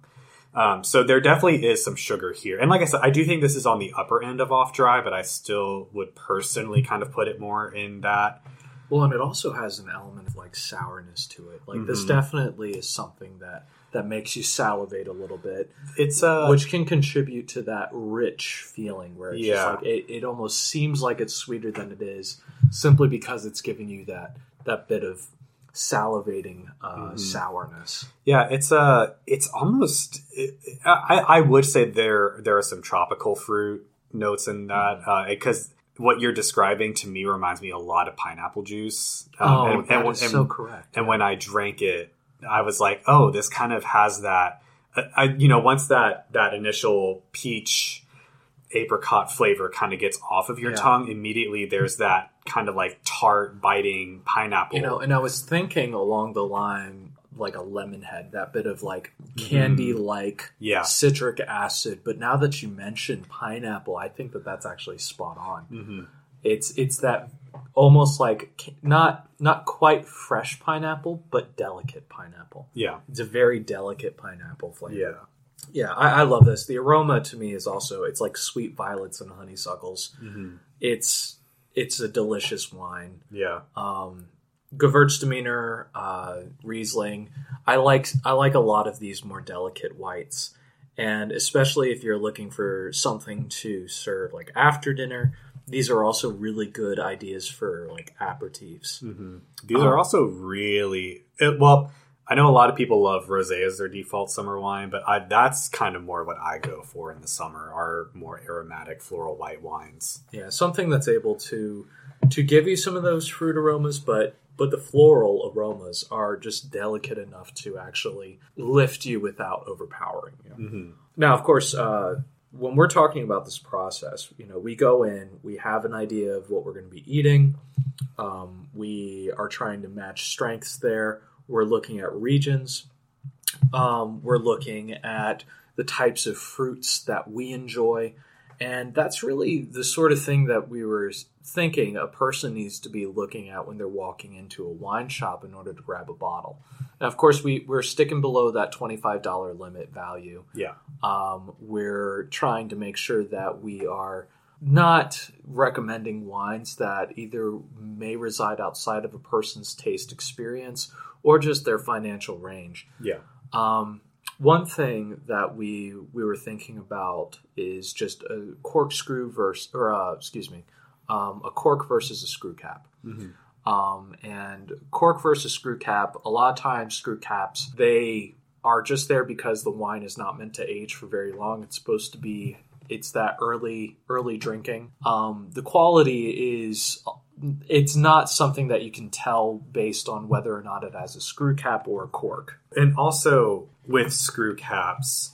Um, so there definitely is some sugar here. And like I said, I do think this is on the upper end of off dry, but I still would personally kind of put it more in that. Well, and it also has an element of like sourness to it. Like this Mhm. definitely is something that that makes you salivate a little bit, It's uh, which can contribute to that rich feeling where it's Yeah. like it, it almost seems like it's sweeter than it is, simply because it's giving you that that bit of salivating uh, Mhm. sourness. yeah, it's uh, it's almost. It, I I would say there there are some tropical fruit notes in that because. What you're describing to me reminds me a lot of pineapple juice. Um, oh, and- that and- is and- so correct. And when I drank it, I was like, "Oh, this kind of has that." I, I you know, once that that initial peach apricot flavor kind of gets off of your Yeah. tongue, immediately there's that kind of like tart, biting pineapple. You know, and I was thinking along the line like a lemon head, that bit of like candy like yeah. citric acid. But now that you mentioned pineapple, I think that that's actually spot on. hmm It's it's that almost like ca- not not quite fresh pineapple, but delicate pineapple. Yeah. It's a very delicate pineapple flavor. Yeah. Yeah, I, I love this. The aroma to me is also it's like sweet violets and honeysuckles. hmm It's it's a delicious wine. Yeah. Um, Gewürztraminer, uh, Riesling. I like I like a lot of these more delicate whites, and especially if you're looking for something to serve like after dinner. These are also really good ideas for like aperitifs. hmm These Um, are also really well. I know a lot of people love rosé as their default summer wine, but I, that's kind of more what I go for in the summer. Are more aromatic floral white wines. Yeah, something that's able to to give you some of those fruit aromas, but but the floral aromas are just delicate enough to actually lift you without overpowering you. hmm Now, of course, uh, when we're talking about this process, you know, we go in, we have an idea of what we're going to be eating. Um, we are trying to match strengths there. We're looking at regions. Um, we're looking at the types of fruits that we enjoy. And that's really the sort of thing that we were thinking a person needs to be looking at when they're walking into a wine shop in order to grab a bottle. Now, of course, we, we're sticking below that $25 limit value. Yeah. Um, we're trying to make sure that we are not recommending wines that either may reside outside of a person's taste experience or just their financial range. Yeah. Um, one thing that we we were thinking about is just a corkscrew versus, or uh, excuse me, um, a cork versus a screw cap. Um, and cork versus screw cap. A lot of times, screw caps they are just there because the wine is not meant to age for very long. It's supposed to be it's that early early drinking. Um, the quality is it's not something that you can tell based on whether or not it has a screw cap or a cork. And also with screw caps,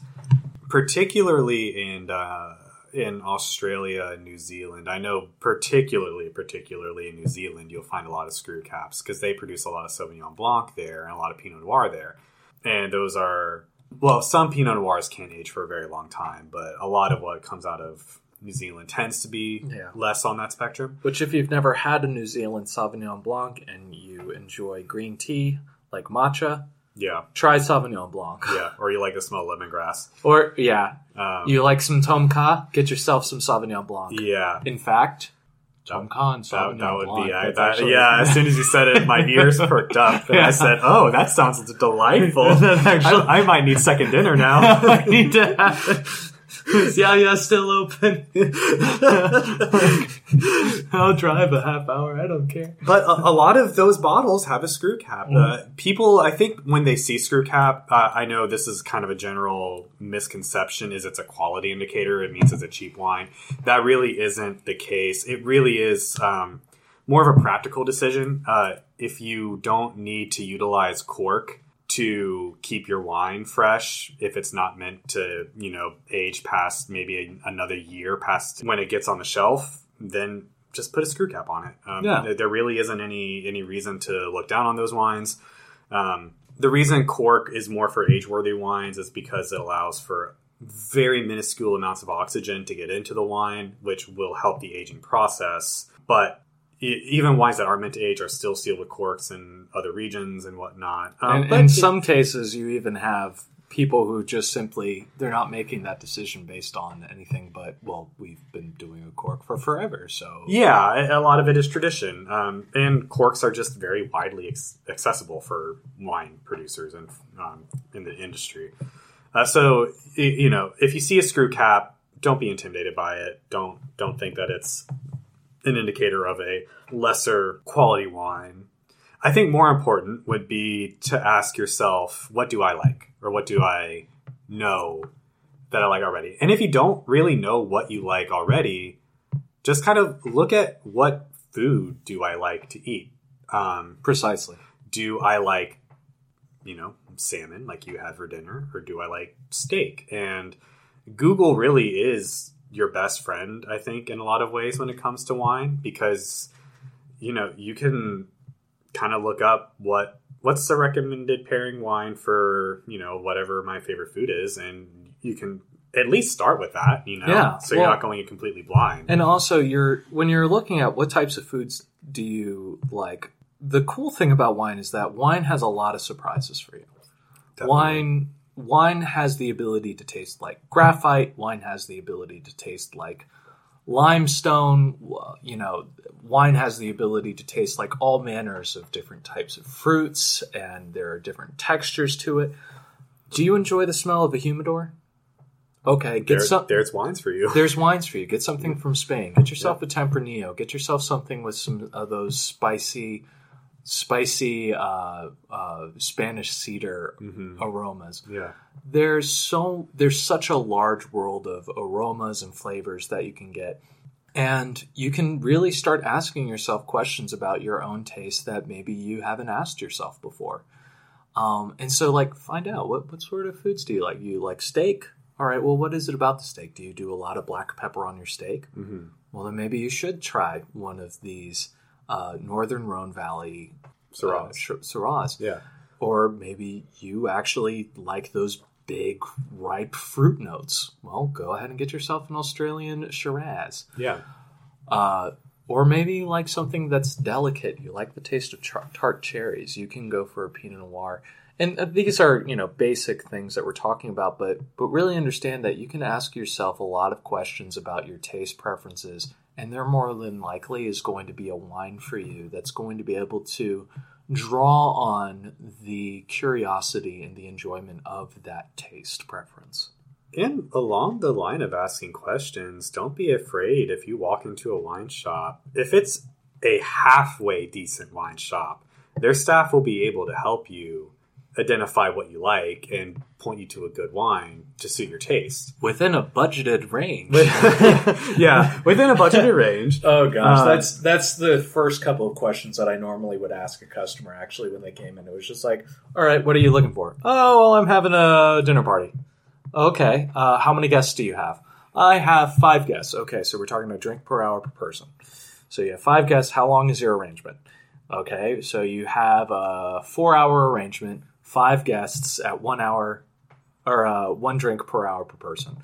particularly in uh, in Australia and New Zealand, I know particularly particularly in New Zealand, you'll find a lot of screw caps because they produce a lot of Sauvignon Blanc there and a lot of Pinot Noir there, and those are well, some Pinot Noirs can age for a very long time, but a lot of what comes out of New Zealand tends to be Yeah. less on that spectrum. Which, if you've never had a New Zealand Sauvignon Blanc and you enjoy green tea like matcha, Yeah, try Sauvignon Blanc. yeah. Or you like the smell of lemongrass. Or yeah, Um, you like some Tom Ka? Get yourself some Sauvignon Blanc. yeah, In fact, Tom Ka and That, that would Blanc. be I, that, yeah. As soon as you said it, my ears perked up, and I said, "Oh, that sounds delightful. Actually- I, I might need second dinner now." I need to have. Is Yaya still open? I'll drive a half hour. I don't care. but a, a lot of those bottles have a screw cap. Uh, people, I think, when they see screw cap, uh, I know this is kind of a general misconception: is it's a quality indicator. It means it's a cheap wine. That really isn't the case. It really is. Um, more of a practical decision. Uh, if you don't need to utilize cork to keep your wine fresh, if it's not meant to, you know, age past maybe a, another year past when it gets on the shelf, then just put a screw cap on it. Um, Yeah. there- There really isn't any any reason to look down on those wines. Um, the reason cork is more for age-worthy wines is because it allows for very minuscule amounts of oxygen to get into the wine, which will help the aging process. But even wines that are meant to age are still sealed with corks in other regions and whatnot. Um, And but in some cases, you even have people who just simply they're not making that decision based on anything but well, we've been doing a cork for forever, so yeah, a lot of it is tradition, um, and corks are just very widely accessible for wine producers and um, in the industry. Uh, so you know, if you see a screw cap, don't be intimidated by it. Don't don't think that it's an indicator of a lesser quality wine. I think more important would be to ask yourself, what do I like? Or what do I know that I like already? And if you don't really know what you like already, just kind of look at what food do I like to eat? Um, precisely. do I like, you know, salmon like you had for dinner, or do I like steak? And Google really is your best friend, I think, in a lot of ways when it comes to wine, because you know you can kind of look up what what's the recommended pairing wine for you know whatever my favorite food is, and you can at least start with that, you know, Yeah, so you're well- not going in completely blind. And also, you're when you're looking at what types of foods do you like. The cool thing about wine is that wine has a lot of surprises for you. Definitely. Wine wine has the ability to taste like graphite. Wine has the ability to taste like limestone. You know, wine has the ability to taste like all manners of different types of fruits, and there are different textures to it. Do you enjoy the smell of a humidor? Okay, get there, some. there's wines for you. There's wines for you. Get something from Spain. Get yourself a Tempranillo. Get yourself something with some of those spicy, spicy uh, uh, Spanish cedar aromas. yeah. There's so there's such a large world of aromas and flavors that you can get, and you can really start asking yourself questions about your own taste that maybe you haven't asked yourself before. Um, and so, like, find out what what sort of foods do you like? You like steak? All right. Well, what is it about the steak? Do you do a lot of black pepper on your steak? Mm-hmm. Well, then maybe you should try one of these uh, Northern Rhone Valley Syrahs. uh, Sh- Syrahs. Yeah. Or maybe you actually like those big, ripe fruit notes. Well, go ahead and get yourself an Australian Shiraz. Yeah. Uh, or maybe you like something that's delicate. You like the taste of char- tart cherries. You can go for a Pinot Noir. And uh, these are, you know, basic things that we're talking about, but but really understand that you can ask yourself a lot of questions about your taste preferences, and there more than likely is going to be a wine for you that's going to be able to draw on the curiosity and the enjoyment of that taste preference. And along the line of asking questions, don't be afraid if you walk into a wine shop. If it's a halfway decent wine shop, their staff will be able to help you identify what you like and point you to a good wine to suit your taste. Within a budgeted range. yeah, within a budgeted range. Oh gosh, Uh, that's that's the first couple of questions that I normally would ask a customer actually when they came in. It was just like, "All right, what are you looking for?" "Oh, well, I'm having a dinner party." "Okay, uh, how many guests do you have?" "I have 5 guests." "Okay, so we're talking about drink per hour per person." So you have 5 guests, how long is your arrangement? Okay, so you have a 4-hour arrangement, 5 guests at 1 hour or uh, 1 drink per hour per person.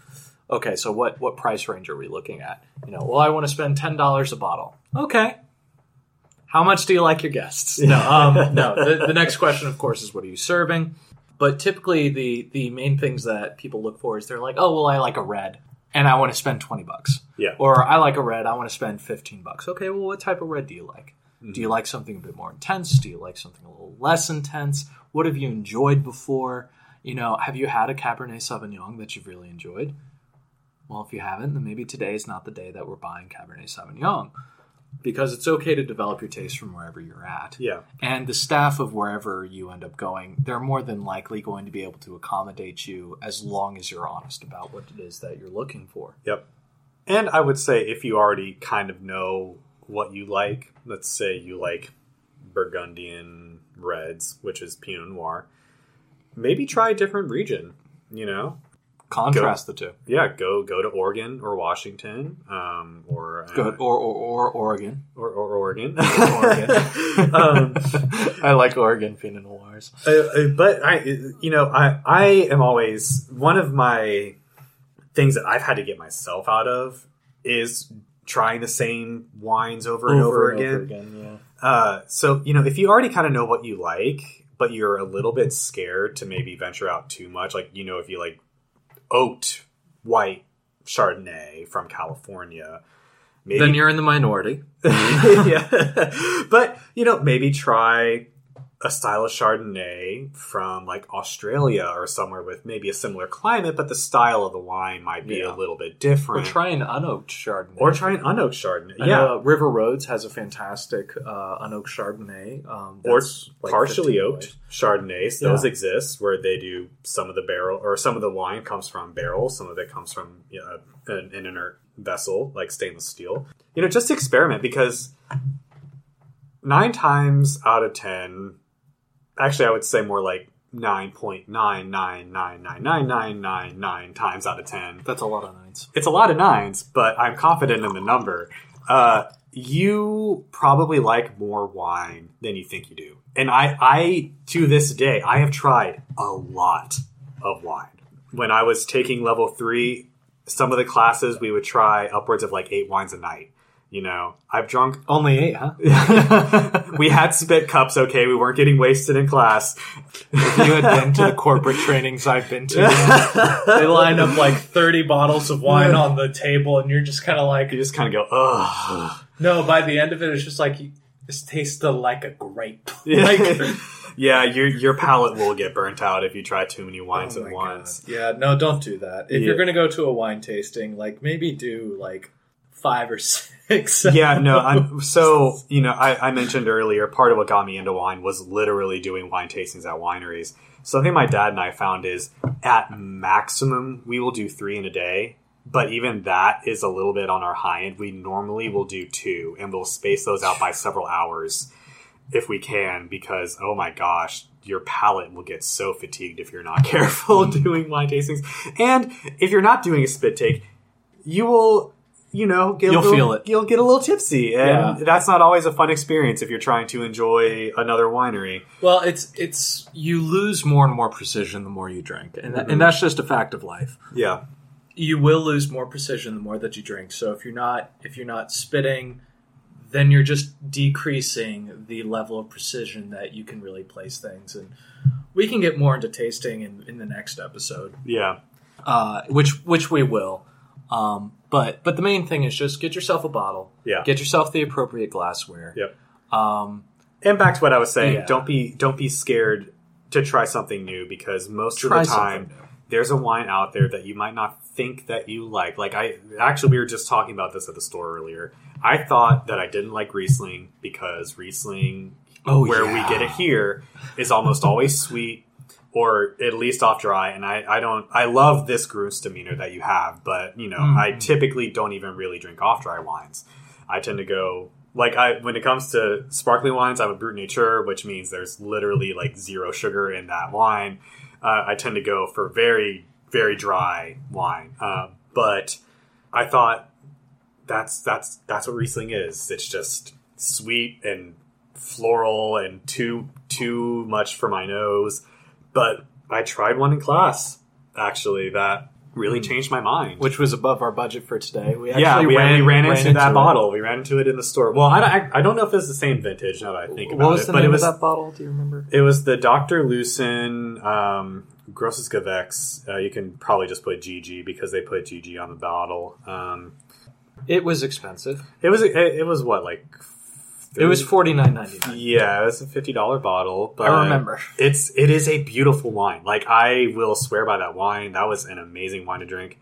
Okay, so what what price range are we looking at? You know, well, I want to spend ten dollars a bottle. Okay. How much do you like your guests? No, um, no. The, the next question, of course, is what are you serving? But typically, the the main things that people look for is they're like, oh, well, I like a red, and I want to spend twenty bucks. Yeah. Or I like a red, I want to spend fifteen bucks. Okay, well, what type of red do you like? Do you like something a bit more intense? Do you like something a little less intense? What have you enjoyed before? You know, have you had a Cabernet Sauvignon that you've really enjoyed? Well, if you haven't, then maybe today is not the day that we're buying Cabernet Sauvignon. Because it's okay to develop your taste from wherever you're at. Yeah. And the staff of wherever you end up going, they're more than likely going to be able to accommodate you as long as you're honest about what it is that you're looking for. Yep. And I would say if you already kind of know what you like, let's say you like Burgundian reds, which is Pinot Noir, maybe try a different region. You know, Contrast the two. yeah, go go to Oregon or Washington, um, or, uh, Go or, or, or Oregon. or, or Oregon. Oregon. um, I like Oregon Pinot Noirs. Uh, uh, but I, you know, I, I am always one of my things that I've had to get myself out of is trying the same wines over, and over, again. yeah. Uh, so you know, if you already kind of know what you like, but you're a little bit scared to maybe venture out too much, like you know, if you like oaked white Chardonnay from California, maybe Then you're in the minority. yeah. But, you know, maybe try a style of Chardonnay from like Australia or somewhere with maybe a similar climate, but the style of the wine might be Yeah. a little bit different. Or try an unoaked Chardonnay. Or try an unoaked Chardonnay. I yeah. know, uh, River Roads has a fantastic uh, unoaked Chardonnay. Um, or like partially oaked. Chardonnays. Those Yeah. exist where they do some of the barrel or some of the wine comes from barrel, some of it comes from you know, an, an inert vessel like stainless steel. You know, just experiment because nine times out of ten, actually, I would say more like 9.9999999 times out of 10. That's a lot of nines. It's a lot of nines, but I'm confident in the number. Uh, you probably like more wine than you think you do. And I, I, to this day, I have tried a lot of wine. When I was taking level three, some of the classes we would try upwards of like eight wines a night. You know, I've drunk. Only eight, huh? we had spit cups, okay? We weren't getting wasted in class. If you had been to the corporate trainings I've been to, they line up like 30 bottles of wine on the table, and you're just kind of like, You just kind of go, ugh. no, by the end of it, it's just like, this tastes like a grape. Yeah. like, yeah, your your palate will get burnt out if you try too many wines Oh at once. God. Yeah, no, don't do that. If Yeah. you're going to go to a wine tasting, like maybe do like five or six. yeah, no. I'm, so you know, I, I mentioned earlier part of what got me into wine was literally doing wine tastings at wineries. Something my dad and I found is at maximum we will do three in a day, but even that is a little bit on our high end. We normally will do two, and we'll space those out by several hours if we can, because oh my gosh. Your palate will get so fatigued if you're not careful doing wine tastings. And if you're not doing a spit take, you will you know, get You'll little, feel it. You'll get a little tipsy, and Yeah. that's not always a fun experience if you're trying to enjoy another winery. Well, it's it's you lose more and more precision the more you drink, and Mm-hmm. that, and that's just a fact of life. Yeah, You will lose more precision the more that you drink. So if you're not if you're not spitting, then you're just decreasing the level of precision that you can really place things. And we can get more into tasting in, in the next episode, yeah, uh, which which we will. Um, but but the main thing is just get yourself a bottle, yeah, get yourself the appropriate glassware. yep. Um, And back to what I was saying, Yeah. don't be don't be scared to try something new because most of the time there's a wine out there that you might not think that you like. Like I actually we were just talking about this at the store earlier. I thought that I didn't like Riesling because Riesling Oh, where yeah. we get it here is almost always sweet or at least off dry and I, I don't I love this demeanor that you have, but you know, I Mhm. typically don't even really drink off dry wines. I tend to go like I when it comes to sparkling wines, I'm a brut nature, which means there's literally like zero sugar in that wine. Uh, I tend to go for very very dry wine, uh, but I thought that's that's that's what Riesling is. It's just sweet and floral and too too much for my nose. But I tried one in class actually that really changed my mind. which was above our budget for today. We yeah, we ran, we ran, into, that it. bottle. We ran into it in the store. Well, I, I, I don't know if it's the same vintage now that I think about What was it, the but name it was of that bottle? Do you remember? it was the Dr. Loosen um, Grosses Gewächs. Uh, you can probably just put GG because they put GG on the bottle. Um, It was expensive. it was it, it was what like It was forty nine ninety nine. yeah, it was a fifty dollar bottle. But I remember. it's it is a beautiful wine. Like I will swear by that wine. That was an amazing wine to drink,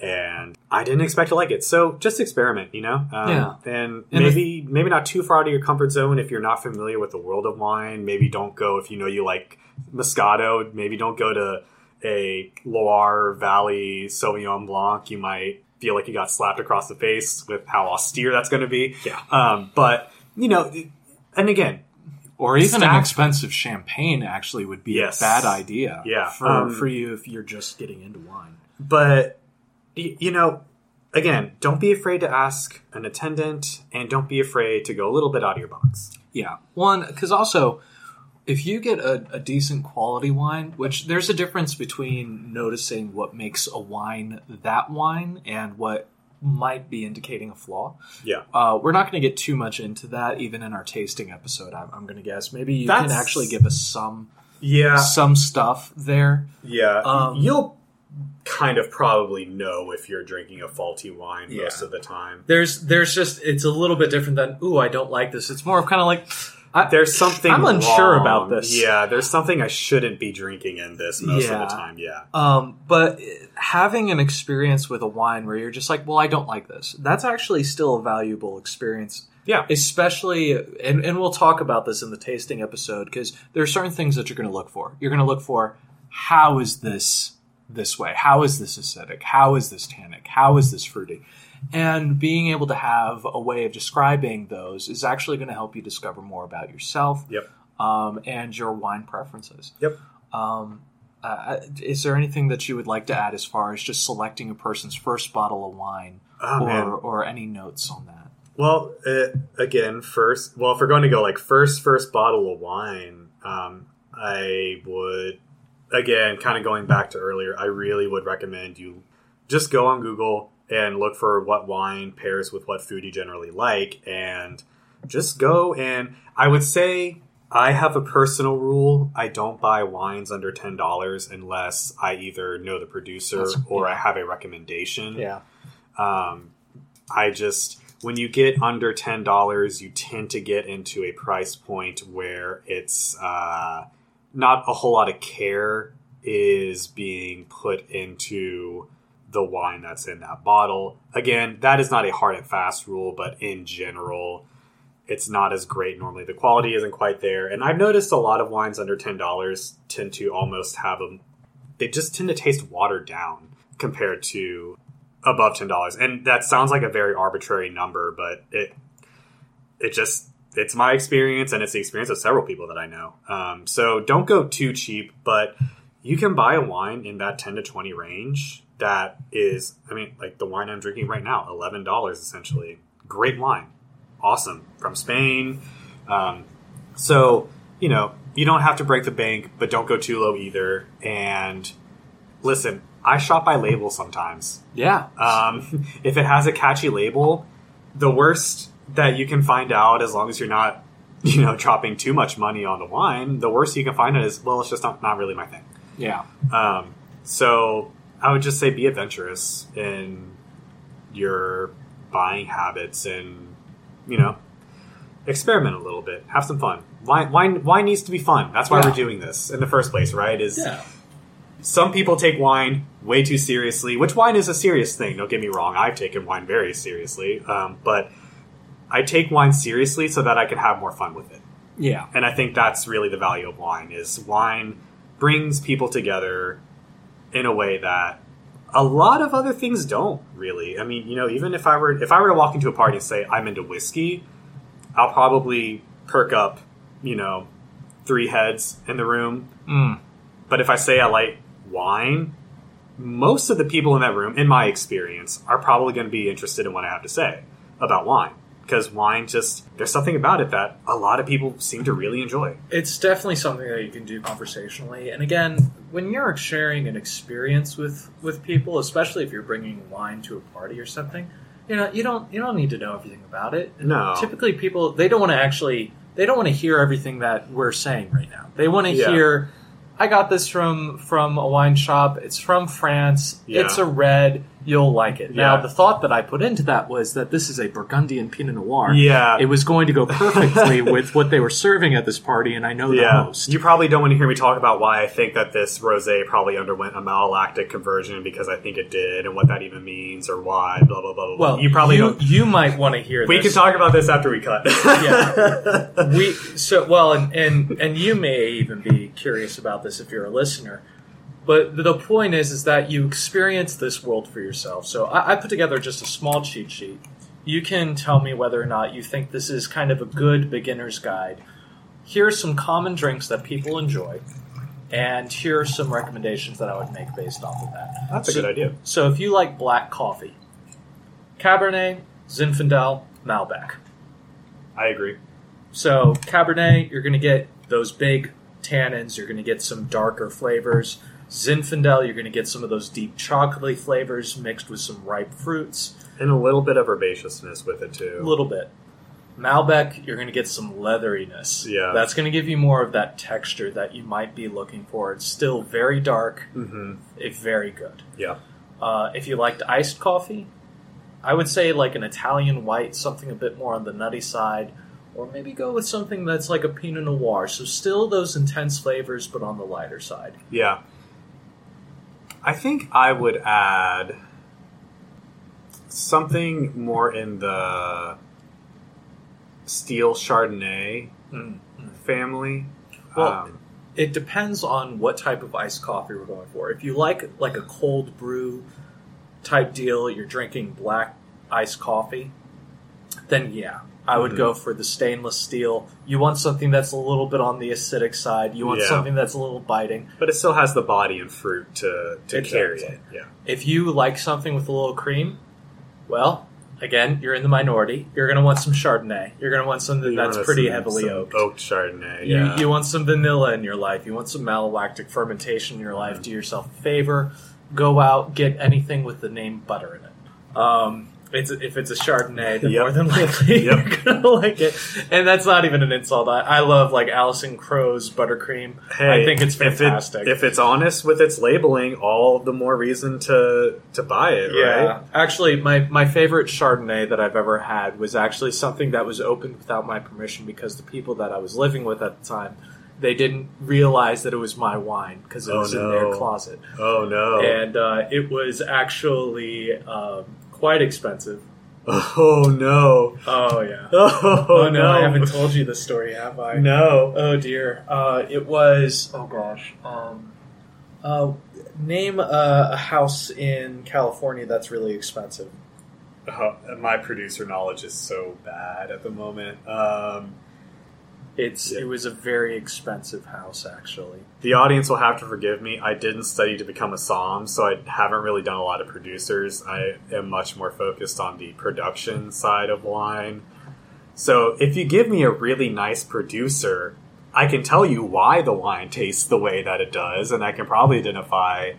and I didn't expect to like it. So just experiment, you know. Um, Yeah. and, And maybe maybe not too far out of your comfort zone if you're not familiar with the world of wine. Maybe don't go if you know you like Moscato. Maybe don't go to a Loire Valley Sauvignon Blanc. You might feel like you got slapped across the face with how austere that's going to be. Yeah. Um, but you know, and again, Or even an expensive champagne actually would be Yes. a bad idea. Yeah. For Um, for you if you're just getting into wine. but you know again don't be afraid to ask an attendant and don't be afraid to go a little bit out of your box Yeah. One, because also, if you get a, a decent quality wine, which there's a difference between noticing what makes a wine that wine and what might be indicating a flaw. yeah Uh, we're not going to get too much into that, even in our tasting episode. I'm, I'm going to guess maybe you can actually give us some yeah some stuff there. yeah Um, you'll kind of probably know if you're drinking a faulty wine Yeah. most of the time There's there's just it's a little bit different than ooh I don't like this. It's more of kind of like I, there's something I'm unsure wrong. about this. yeah there's something i shouldn't be drinking in this most Yeah. of the time yeah Um, but having an experience with a wine where you're just like, well, I don't like this. That's actually still a valuable experience. Yeah. Especially, and, and we'll talk about this in the tasting episode because there are certain things that you're going to look for. You're going to look for how is this this way? How is this acidic? How is this tannic? How is this fruity? And being able to have a way of describing those is actually going to help you discover more about yourself Yep. um, and your wine preferences. Yep. Um, uh, is there anything that you would like to add as far as just selecting a person's first bottle of wine Oh, or, man. or any notes on that? Well, uh, again, first, well, if we're going to go like first, first bottle of wine, um, I would, again, kind of going back to earlier, I really would recommend you just go on Google and look for what wine pairs with what food you generally like, and just go and I would say I have a personal rule. I don't buy wines under ten dollars unless I either know the producer That's- or I have a recommendation. Yeah. Um, I just when you get under ten dollars, you tend to get into a price point where it's uh, not a whole lot of care is being put into the wine that's in that bottle. Again, that is not a hard and fast rule, but in general, it's not as great normally. The quality isn't quite there, and I've noticed a lot of wines under ten dollars tend to almost have them, they just tend to taste watered down compared to above ten dollars. And that sounds like a very arbitrary number, but it it just it's my experience and it's the experience of several people that I know. Um, so don't go too cheap, but you can buy a wine in that 10 to 20 range that is, I mean, like the wine I'm drinking right now, $11 essentially. Great wine. Awesome. From Spain. Um, so, you know, you don't have to break the bank, but don't go too low either. And listen, I shop by label sometimes. Yeah. Um, if it has a catchy label, the worst that you can find out, as long as you're not, you know, dropping too much money on the wine, the worst you can find it is, well, it's just not, not really my thing. yeah. Um, so I would just say be adventurous in your buying habits and, you know, experiment a little bit, have some fun. Wine, wine, wine needs to be fun. That's why Yeah. we're doing this in the first place, right? Is Yeah. some people take wine way too seriously, which wine is a serious thing. Don't get me wrong. I've taken wine very seriously, um, but I take wine seriously so that I can have more fun with it. Yeah. And I think that's really the value of wine is wine brings people together in a way that a lot of other things don't really. I mean, you know, even if I were if I were to walk into a party and say I'm into whiskey, I'll probably perk up, you know, three heads in the room Mm. but if I say I like wine, most of the people in that room, in my experience, are probably going to be interested in what I have to say about wine. Because wine just, there's something about it that a lot of people seem to really enjoy. It's definitely something that you can do conversationally. And again, when you're sharing an experience with with people, especially if you're bringing wine to a party or something, you know, you don't you don't need to know everything about it. No. Typically, people they don't want to actually they don't want to hear everything that we're saying right now. They want to Yeah. hear. I got this from from a wine shop. It's from France. Yeah. It's a red. You'll like it. Now, Yeah. the thought that I put into that was that this is a Burgundian Pinot Noir. Yeah. It was going to go perfectly with what they were serving at this party, and I know the yeah. host. You probably don't want to hear me talk about why I think that this rosé probably underwent a malolactic conversion because I think it did and what that even means or why, blah, blah, blah, blah. well, you probably you, don't. You might want to hear. We can this. talk about this after we cut. Yeah. we so well, and, and and you may even be curious about this if you're a listener. But the point is, is that you experience this world for yourself. So I, I put together just a small cheat sheet. You can tell me whether or not you think this is kind of a good beginner's guide. Here are some common drinks that people enjoy, and here are some recommendations that I would make based off of that. That's a good idea. So if you like black coffee, Cabernet, Zinfandel, Malbec. I agree. So Cabernet, you're going to get those big tannins. You're going to get some darker flavors. Zinfandel, you're going to get some of those deep chocolatey flavors mixed with some ripe fruits. And a little bit of herbaceousness with it, too. A little bit. Malbec, you're going to get some leatheriness. Yeah. That's going to give you more of that texture that you might be looking for. It's still very dark, hmm it's very good. Yeah. Uh, if you liked iced coffee, I would say like an Italian white, something a bit more on the nutty side, or maybe go with something that's like a Pinot Noir. So still those intense flavors, but on the lighter side. Yeah. I think I would add something more in the steel Chardonnay family. Well, um, It depends on what type of iced coffee we're going for. If you like like a cold brew type deal, you're drinking black iced coffee, then yeah, I would Mhm. go for the stainless steel. You want something that's a little bit on the acidic side. You want Yeah. something that's a little biting. but it still has the body and fruit to, to It carry it. Yeah. If you like something with a little cream, well, again, you're in the minority. You're going to want some Chardonnay. You're going to want something You that's want pretty some- heavily some oaked. Oaked Chardonnay. You, Yeah. you want some vanilla in your life. You want some malolactic fermentation in your life. Do yourself a favor. Go out, get anything with the name butter in it. Um, it's, if it's a Chardonnay, then Yep. more than likely Yep. you're gonna like it. And that's not even an insult. I, I love like Alison Crowe's buttercream. Hey, I think it's if it- fantastic. If, it's honest with its labeling, all the more reason to to buy it, Yeah, right? actually, my my favorite Chardonnay that I've ever had was actually something that was opened without my permission because the people that I was living with at the time they didn't realize that it was my wine because it Oh, was in their closet, Oh no! and uh, it was actually um, quite expensive. oh no! Oh yeah. Oh, Oh no, I haven't told you the story, have I? No. Oh dear. Uh, it was. Oh gosh. Um, uh, name a, a house in California that's really expensive. Oh, my producer knowledge is so bad at the moment. Um, It's Yeah. it was a very expensive house actually. The audience will have to forgive me. I didn't study to become a som, so I haven't really done a lot of producers. I am much more focused on the production side of wine. So if you give me a really nice producer, I can tell you why the wine tastes the way that it does, and I can probably identify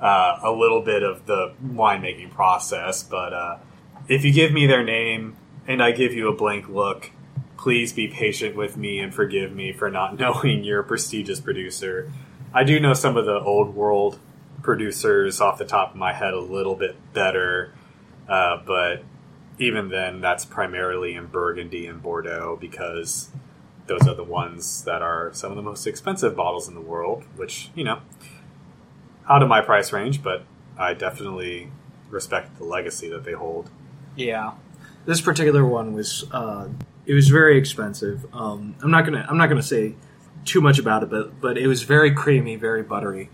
uh, a little bit of the winemaking process. But uh, if you give me their name and I give you a blank look, please be patient with me and forgive me for not knowing you're a prestigious producer. I do know some of the old world producers off the top of my head a little bit better, uh, but even then, that's primarily in Burgundy and Bordeaux because those are the ones that are some of the most expensive bottles in the world, which, you know, out of my price range, but I definitely respect the legacy that they hold. Yeah, this particular one was uh, it was very expensive. Um, I'm not gonna I'm not gonna say too much about it, but but it was very creamy, very buttery.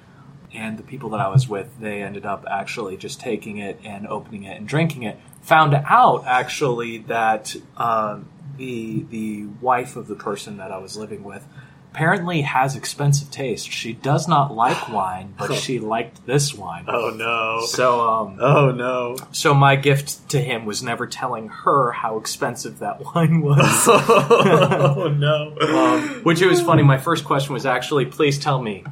And the people that I was with, they ended up actually just taking it and opening it and drinking it. Found out actually that uh, the the wife of the person that I was living with apparently has expensive taste. She does not like wine, but she liked this wine. Oh no. So um, Oh no. so my gift to him was never telling her how expensive that wine was. oh no. um, which it was funny. My first question was actually, please tell me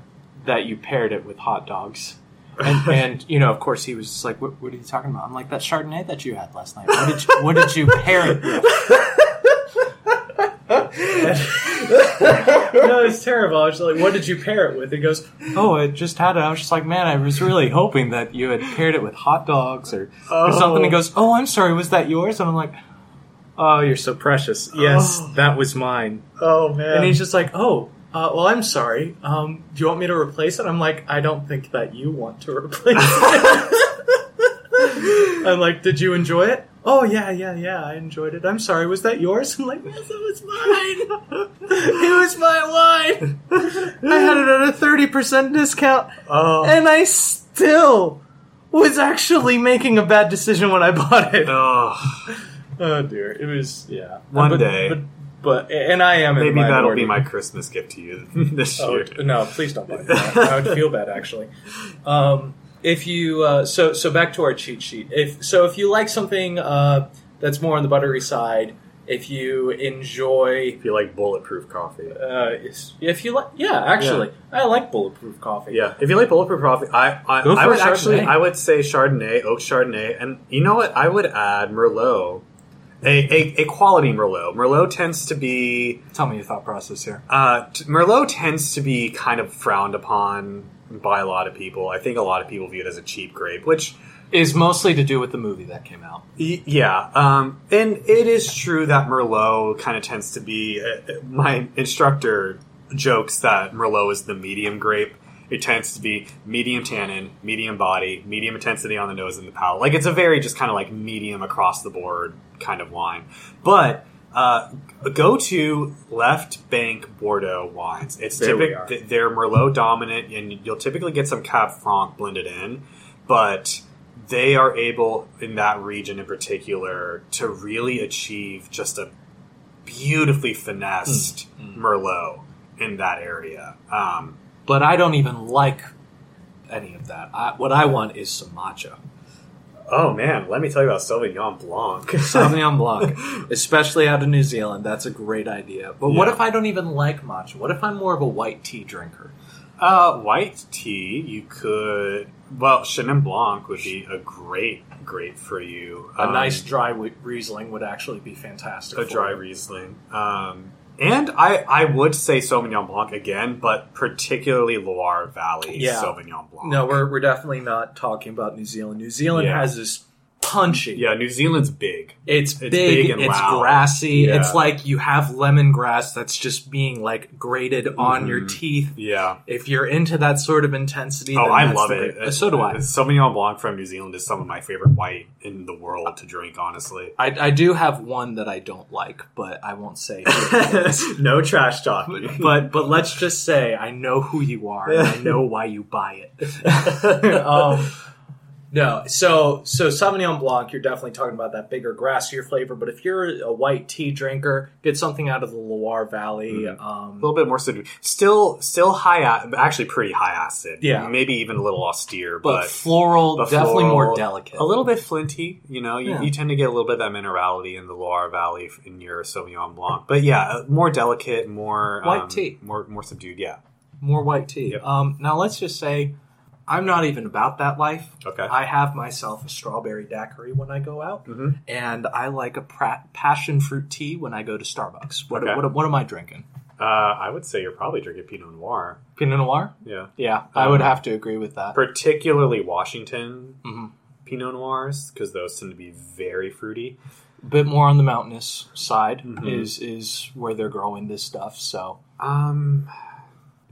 that you paired it with hot dogs. And, and you know, of course, he was just like, what, "What are you talking about?" I'm like, "That Chardonnay that you had last night. What did you, what did you pair it with?" no, it's terrible. I was like, "What did you pair it with?" He goes, "Oh, I just had it." I was just like, "Man, I was really hoping that you had paired it with hot dogs or, or something." He goes, "Oh, I'm sorry. Was that yours?" And I'm like, "Oh, you're so precious. Yes, Oh. that was mine." Oh man. And he's just like, "Oh, uh, well, I'm sorry. Um, do you want me to replace it?" I'm like, "I don't think that you want to replace it." I'm like, "Did you enjoy it?" Oh yeah, yeah, yeah. I enjoyed it. I'm sorry. Was that yours? I'm like, "Yes, it was mine. it was my wine. I had it at a thirty percent discount, oh. and I still was actually making a bad decision when I bought it." oh. Oh dear, it was yeah. One But- day. but, but and I am Maybe that'll minority. be my Christmas gift to you this Oh year. no! Please don't buy that. I would feel bad actually. Um, if you uh, so so back to our cheat sheet. If so, if you like something uh, that's more on the buttery side, if you enjoy, If you like bulletproof coffee. uh, if you like, yeah, actually, I like bulletproof coffee. Yeah, if you like bulletproof coffee, I I, Go I would a actually I would say Chardonnay, oak Chardonnay, and you know what? I would add Merlot, a a, a quality Merlot. Merlot tends to be Tell me your thought process here. uh, t- Merlot tends to be kind of frowned upon by a lot of people. I think a lot of people view it as a cheap grape, which Is mostly to do with the movie that came out. Y- Yeah, um, and it is true that Merlot kind of tends to be. Uh, my instructor jokes that Merlot is the medium grape. It tends to be medium tannin, medium body, medium intensity on the nose and the palate. Like it's a very just kind of like medium across the board kind of wine. But uh, go to Left Bank Bordeaux wines. It's There we typical. They're Merlot dominant, and you'll typically get some Cab Franc blended in, but they are able in that region in particular to really achieve just a beautifully finessed Merlot in that area. Um, But I don't even like any of that. I, what I want is some matcha. Oh man, let me tell you about Sauvignon Blanc. Sauvignon Blanc, especially out of New Zealand, that's a great idea. But what if I don't even like matcha? What if I'm more of a white tea drinker? uh, white tea, you could. Well, Chenin Blanc would be a great great for you. A Um, nice dry Riesling would actually be fantastic. a dry it. Riesling. Um, and I, I would say Sauvignon Blanc again, but particularly Loire Valley Yeah. Sauvignon Blanc. No, we're, we're definitely not talking about New Zealand. New Zealand Yeah. has this punchy. yeah, New Zealand's big. It's, It's big, big and it's loud. grassy. Yeah. It's like you have lemongrass that's just being like grated on your Mhm. teeth. Yeah. If you're into that sort of intensity, Oh, I love it. great- So do I. So many Sauvignon Blanc from New Zealand is some of my favorite white in the world to drink, honestly. I, I do have one that I don't like, but I won't say. who it is. no trash talk. but but let's just say I know who you are and I know why you buy it. um, No, so so Sauvignon Blanc, you're definitely talking about that bigger, grassier flavor. But if you're a white tea drinker, get something out of the Loire Valley. Mhm. Um, A little bit more subdued. Still, still high, actually pretty high acid. Yeah. maybe even a little austere, but, but, floral, but definitely more delicate. a little bit flinty. You know, you, Yeah. you tend to get a little bit of that minerality in the Loire Valley in your Sauvignon Blanc. But yeah, uh, more delicate, more White um, tea. more more subdued. Yeah. more white tea. Yep. Um, now let's just say, I'm not even about that life. Okay. I have myself a strawberry daiquiri when I go out, Mhm. and I like a pra- passion fruit tea when I go to Starbucks. What, Okay. what, what am I drinking? Uh, I would say you're probably drinking Pinot Noir. Pinot Noir? Yeah. Yeah, I would Um, have to agree with that. Particularly Washington Mhm. Pinot Noirs, because those tend to be very fruity. A bit more on the mountainous side Mhm. is is where they're growing this stuff. So Um,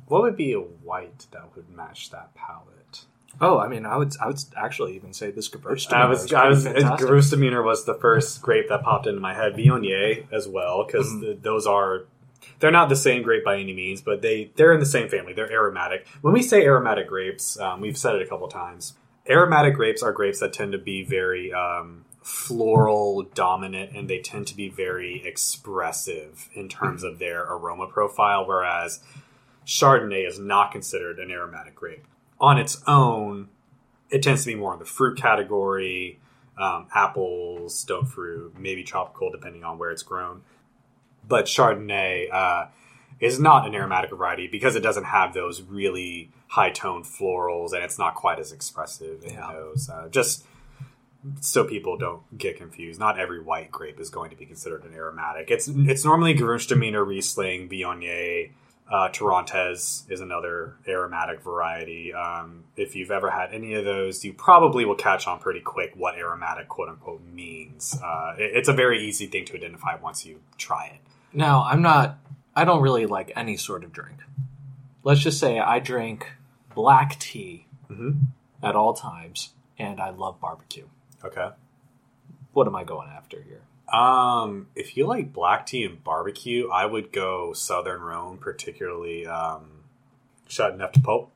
what would be a white that would match that palette? Oh, I mean, I would, I would actually even say this Gewürztraminer I was, I was, fantastic. Gewürztraminer was the first grape that popped into my head. Viognier as well, because Mhm. those are, they're not the same grape by any means, but they, they're in the same family. They're aromatic. When we say aromatic grapes, um, we've said it a couple times. Aromatic grapes are grapes that tend to be very, um, floral dominant and they tend to be very expressive in terms of their aroma profile, whereas Chardonnay is not considered an aromatic grape. On its own, it tends to be more in the fruit category, um, apples, stone fruit, maybe tropical, depending on where it's grown. But Chardonnay uh, is not an aromatic variety because it doesn't have those really high toned florals and it's not quite as expressive in Yeah. those. Uh, just so people don't get confused, not every white grape is going to be considered an aromatic. It's it's normally Gewürztraminer, Riesling, Viognier, uh, Torrontés is another aromatic variety. Um, if you've ever had any of those, you probably will catch on pretty quick what aromatic "quote unquote" means. Uh, it- it's a very easy thing to identify once you try it. Now, I'm not. I don't really like any sort of drink. Let's just say I drink black tea Mhm. at all times, and I love barbecue. Okay. What am I going after here? Um, if you like black tea and barbecue, I would go Southern Rhone, particularly um, Châteauneuf-du-Pape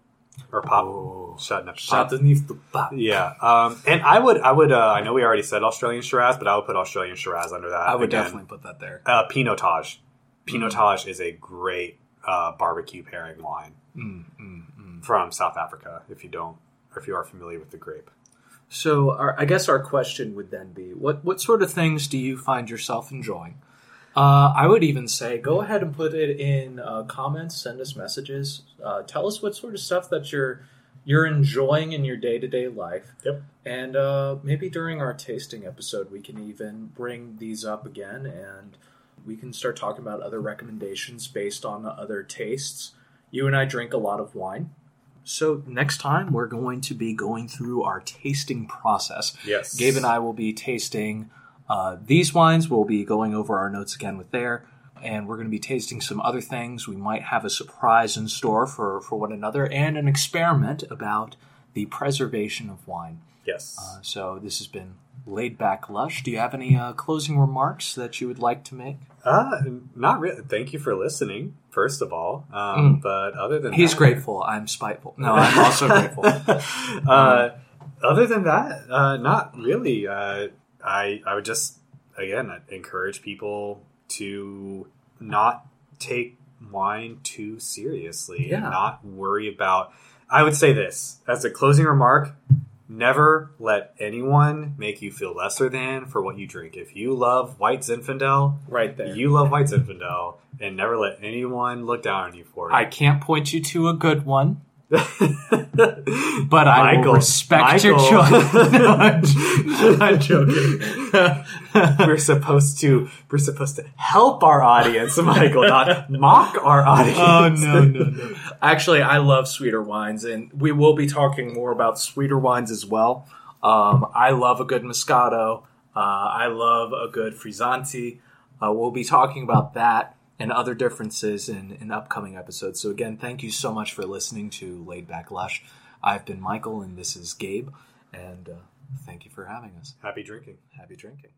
or Pop. Oh. Châteauneuf-du-Pape. Yeah, um, and I would, I would, uh, I know we already said Australian Shiraz, but I would put Australian Shiraz under that. I would Again, definitely put that there. uh, Pinotage. Pinotage is a great uh, barbecue pairing wine Mm, mm, mm. from South Africa. If you don't, or if you are familiar with the grape. So, our, I guess our question would then be: what what sort of things do you find yourself enjoying? Uh, I would even say go ahead and put it in uh, comments. Send us messages. Uh, tell us what sort of stuff that you're you're enjoying in your day to day life. Yep. And uh, maybe during our tasting episode, we can even bring these up again, and we can start talking about other recommendations based on other tastes. You and I drink a lot of wine. So next time we're going to be going through our tasting process. Yes, Gabe and I will be tasting uh, these wines. We'll be going over our notes again with there, and we're going to be tasting some other things. We might have a surprise in store for for one another, and an experiment about the preservation of wine. Yes. Uh, so this has been laid back lush. Do you have any uh, closing remarks that you would like to make? Uh, not really. Thank you for listening, first of all. Um, But other than Mm. He's that, grateful. I'm spiteful. No, I'm also grateful. uh, other than that, uh, not really. Uh, I I would just again I'd encourage people to not take wine too seriously and Yeah. not worry about. I would say this as a closing remark. Never let anyone make you feel lesser than for what you drink. If you love White Zinfandel, Right there. you love White Zinfandel, and never let anyone look down on you for it. I can't point you to a good one, but I will respect your choice. no, I'm, I'm joking. we're supposed to we're supposed to help our audience, Michael, not mock our audience. oh no, no, no! Actually, I love sweeter wines, and we will be talking more about sweeter wines as well. Um, I love a good Moscato. Uh, I love a good Frizzante. Uh, we'll be talking about that and other differences in, in upcoming episodes. So again, thank you so much for listening to Laid Back Lush. I've been Michael, and this is Gabe, and uh, thank you for having us. Happy drinking. Happy drinking.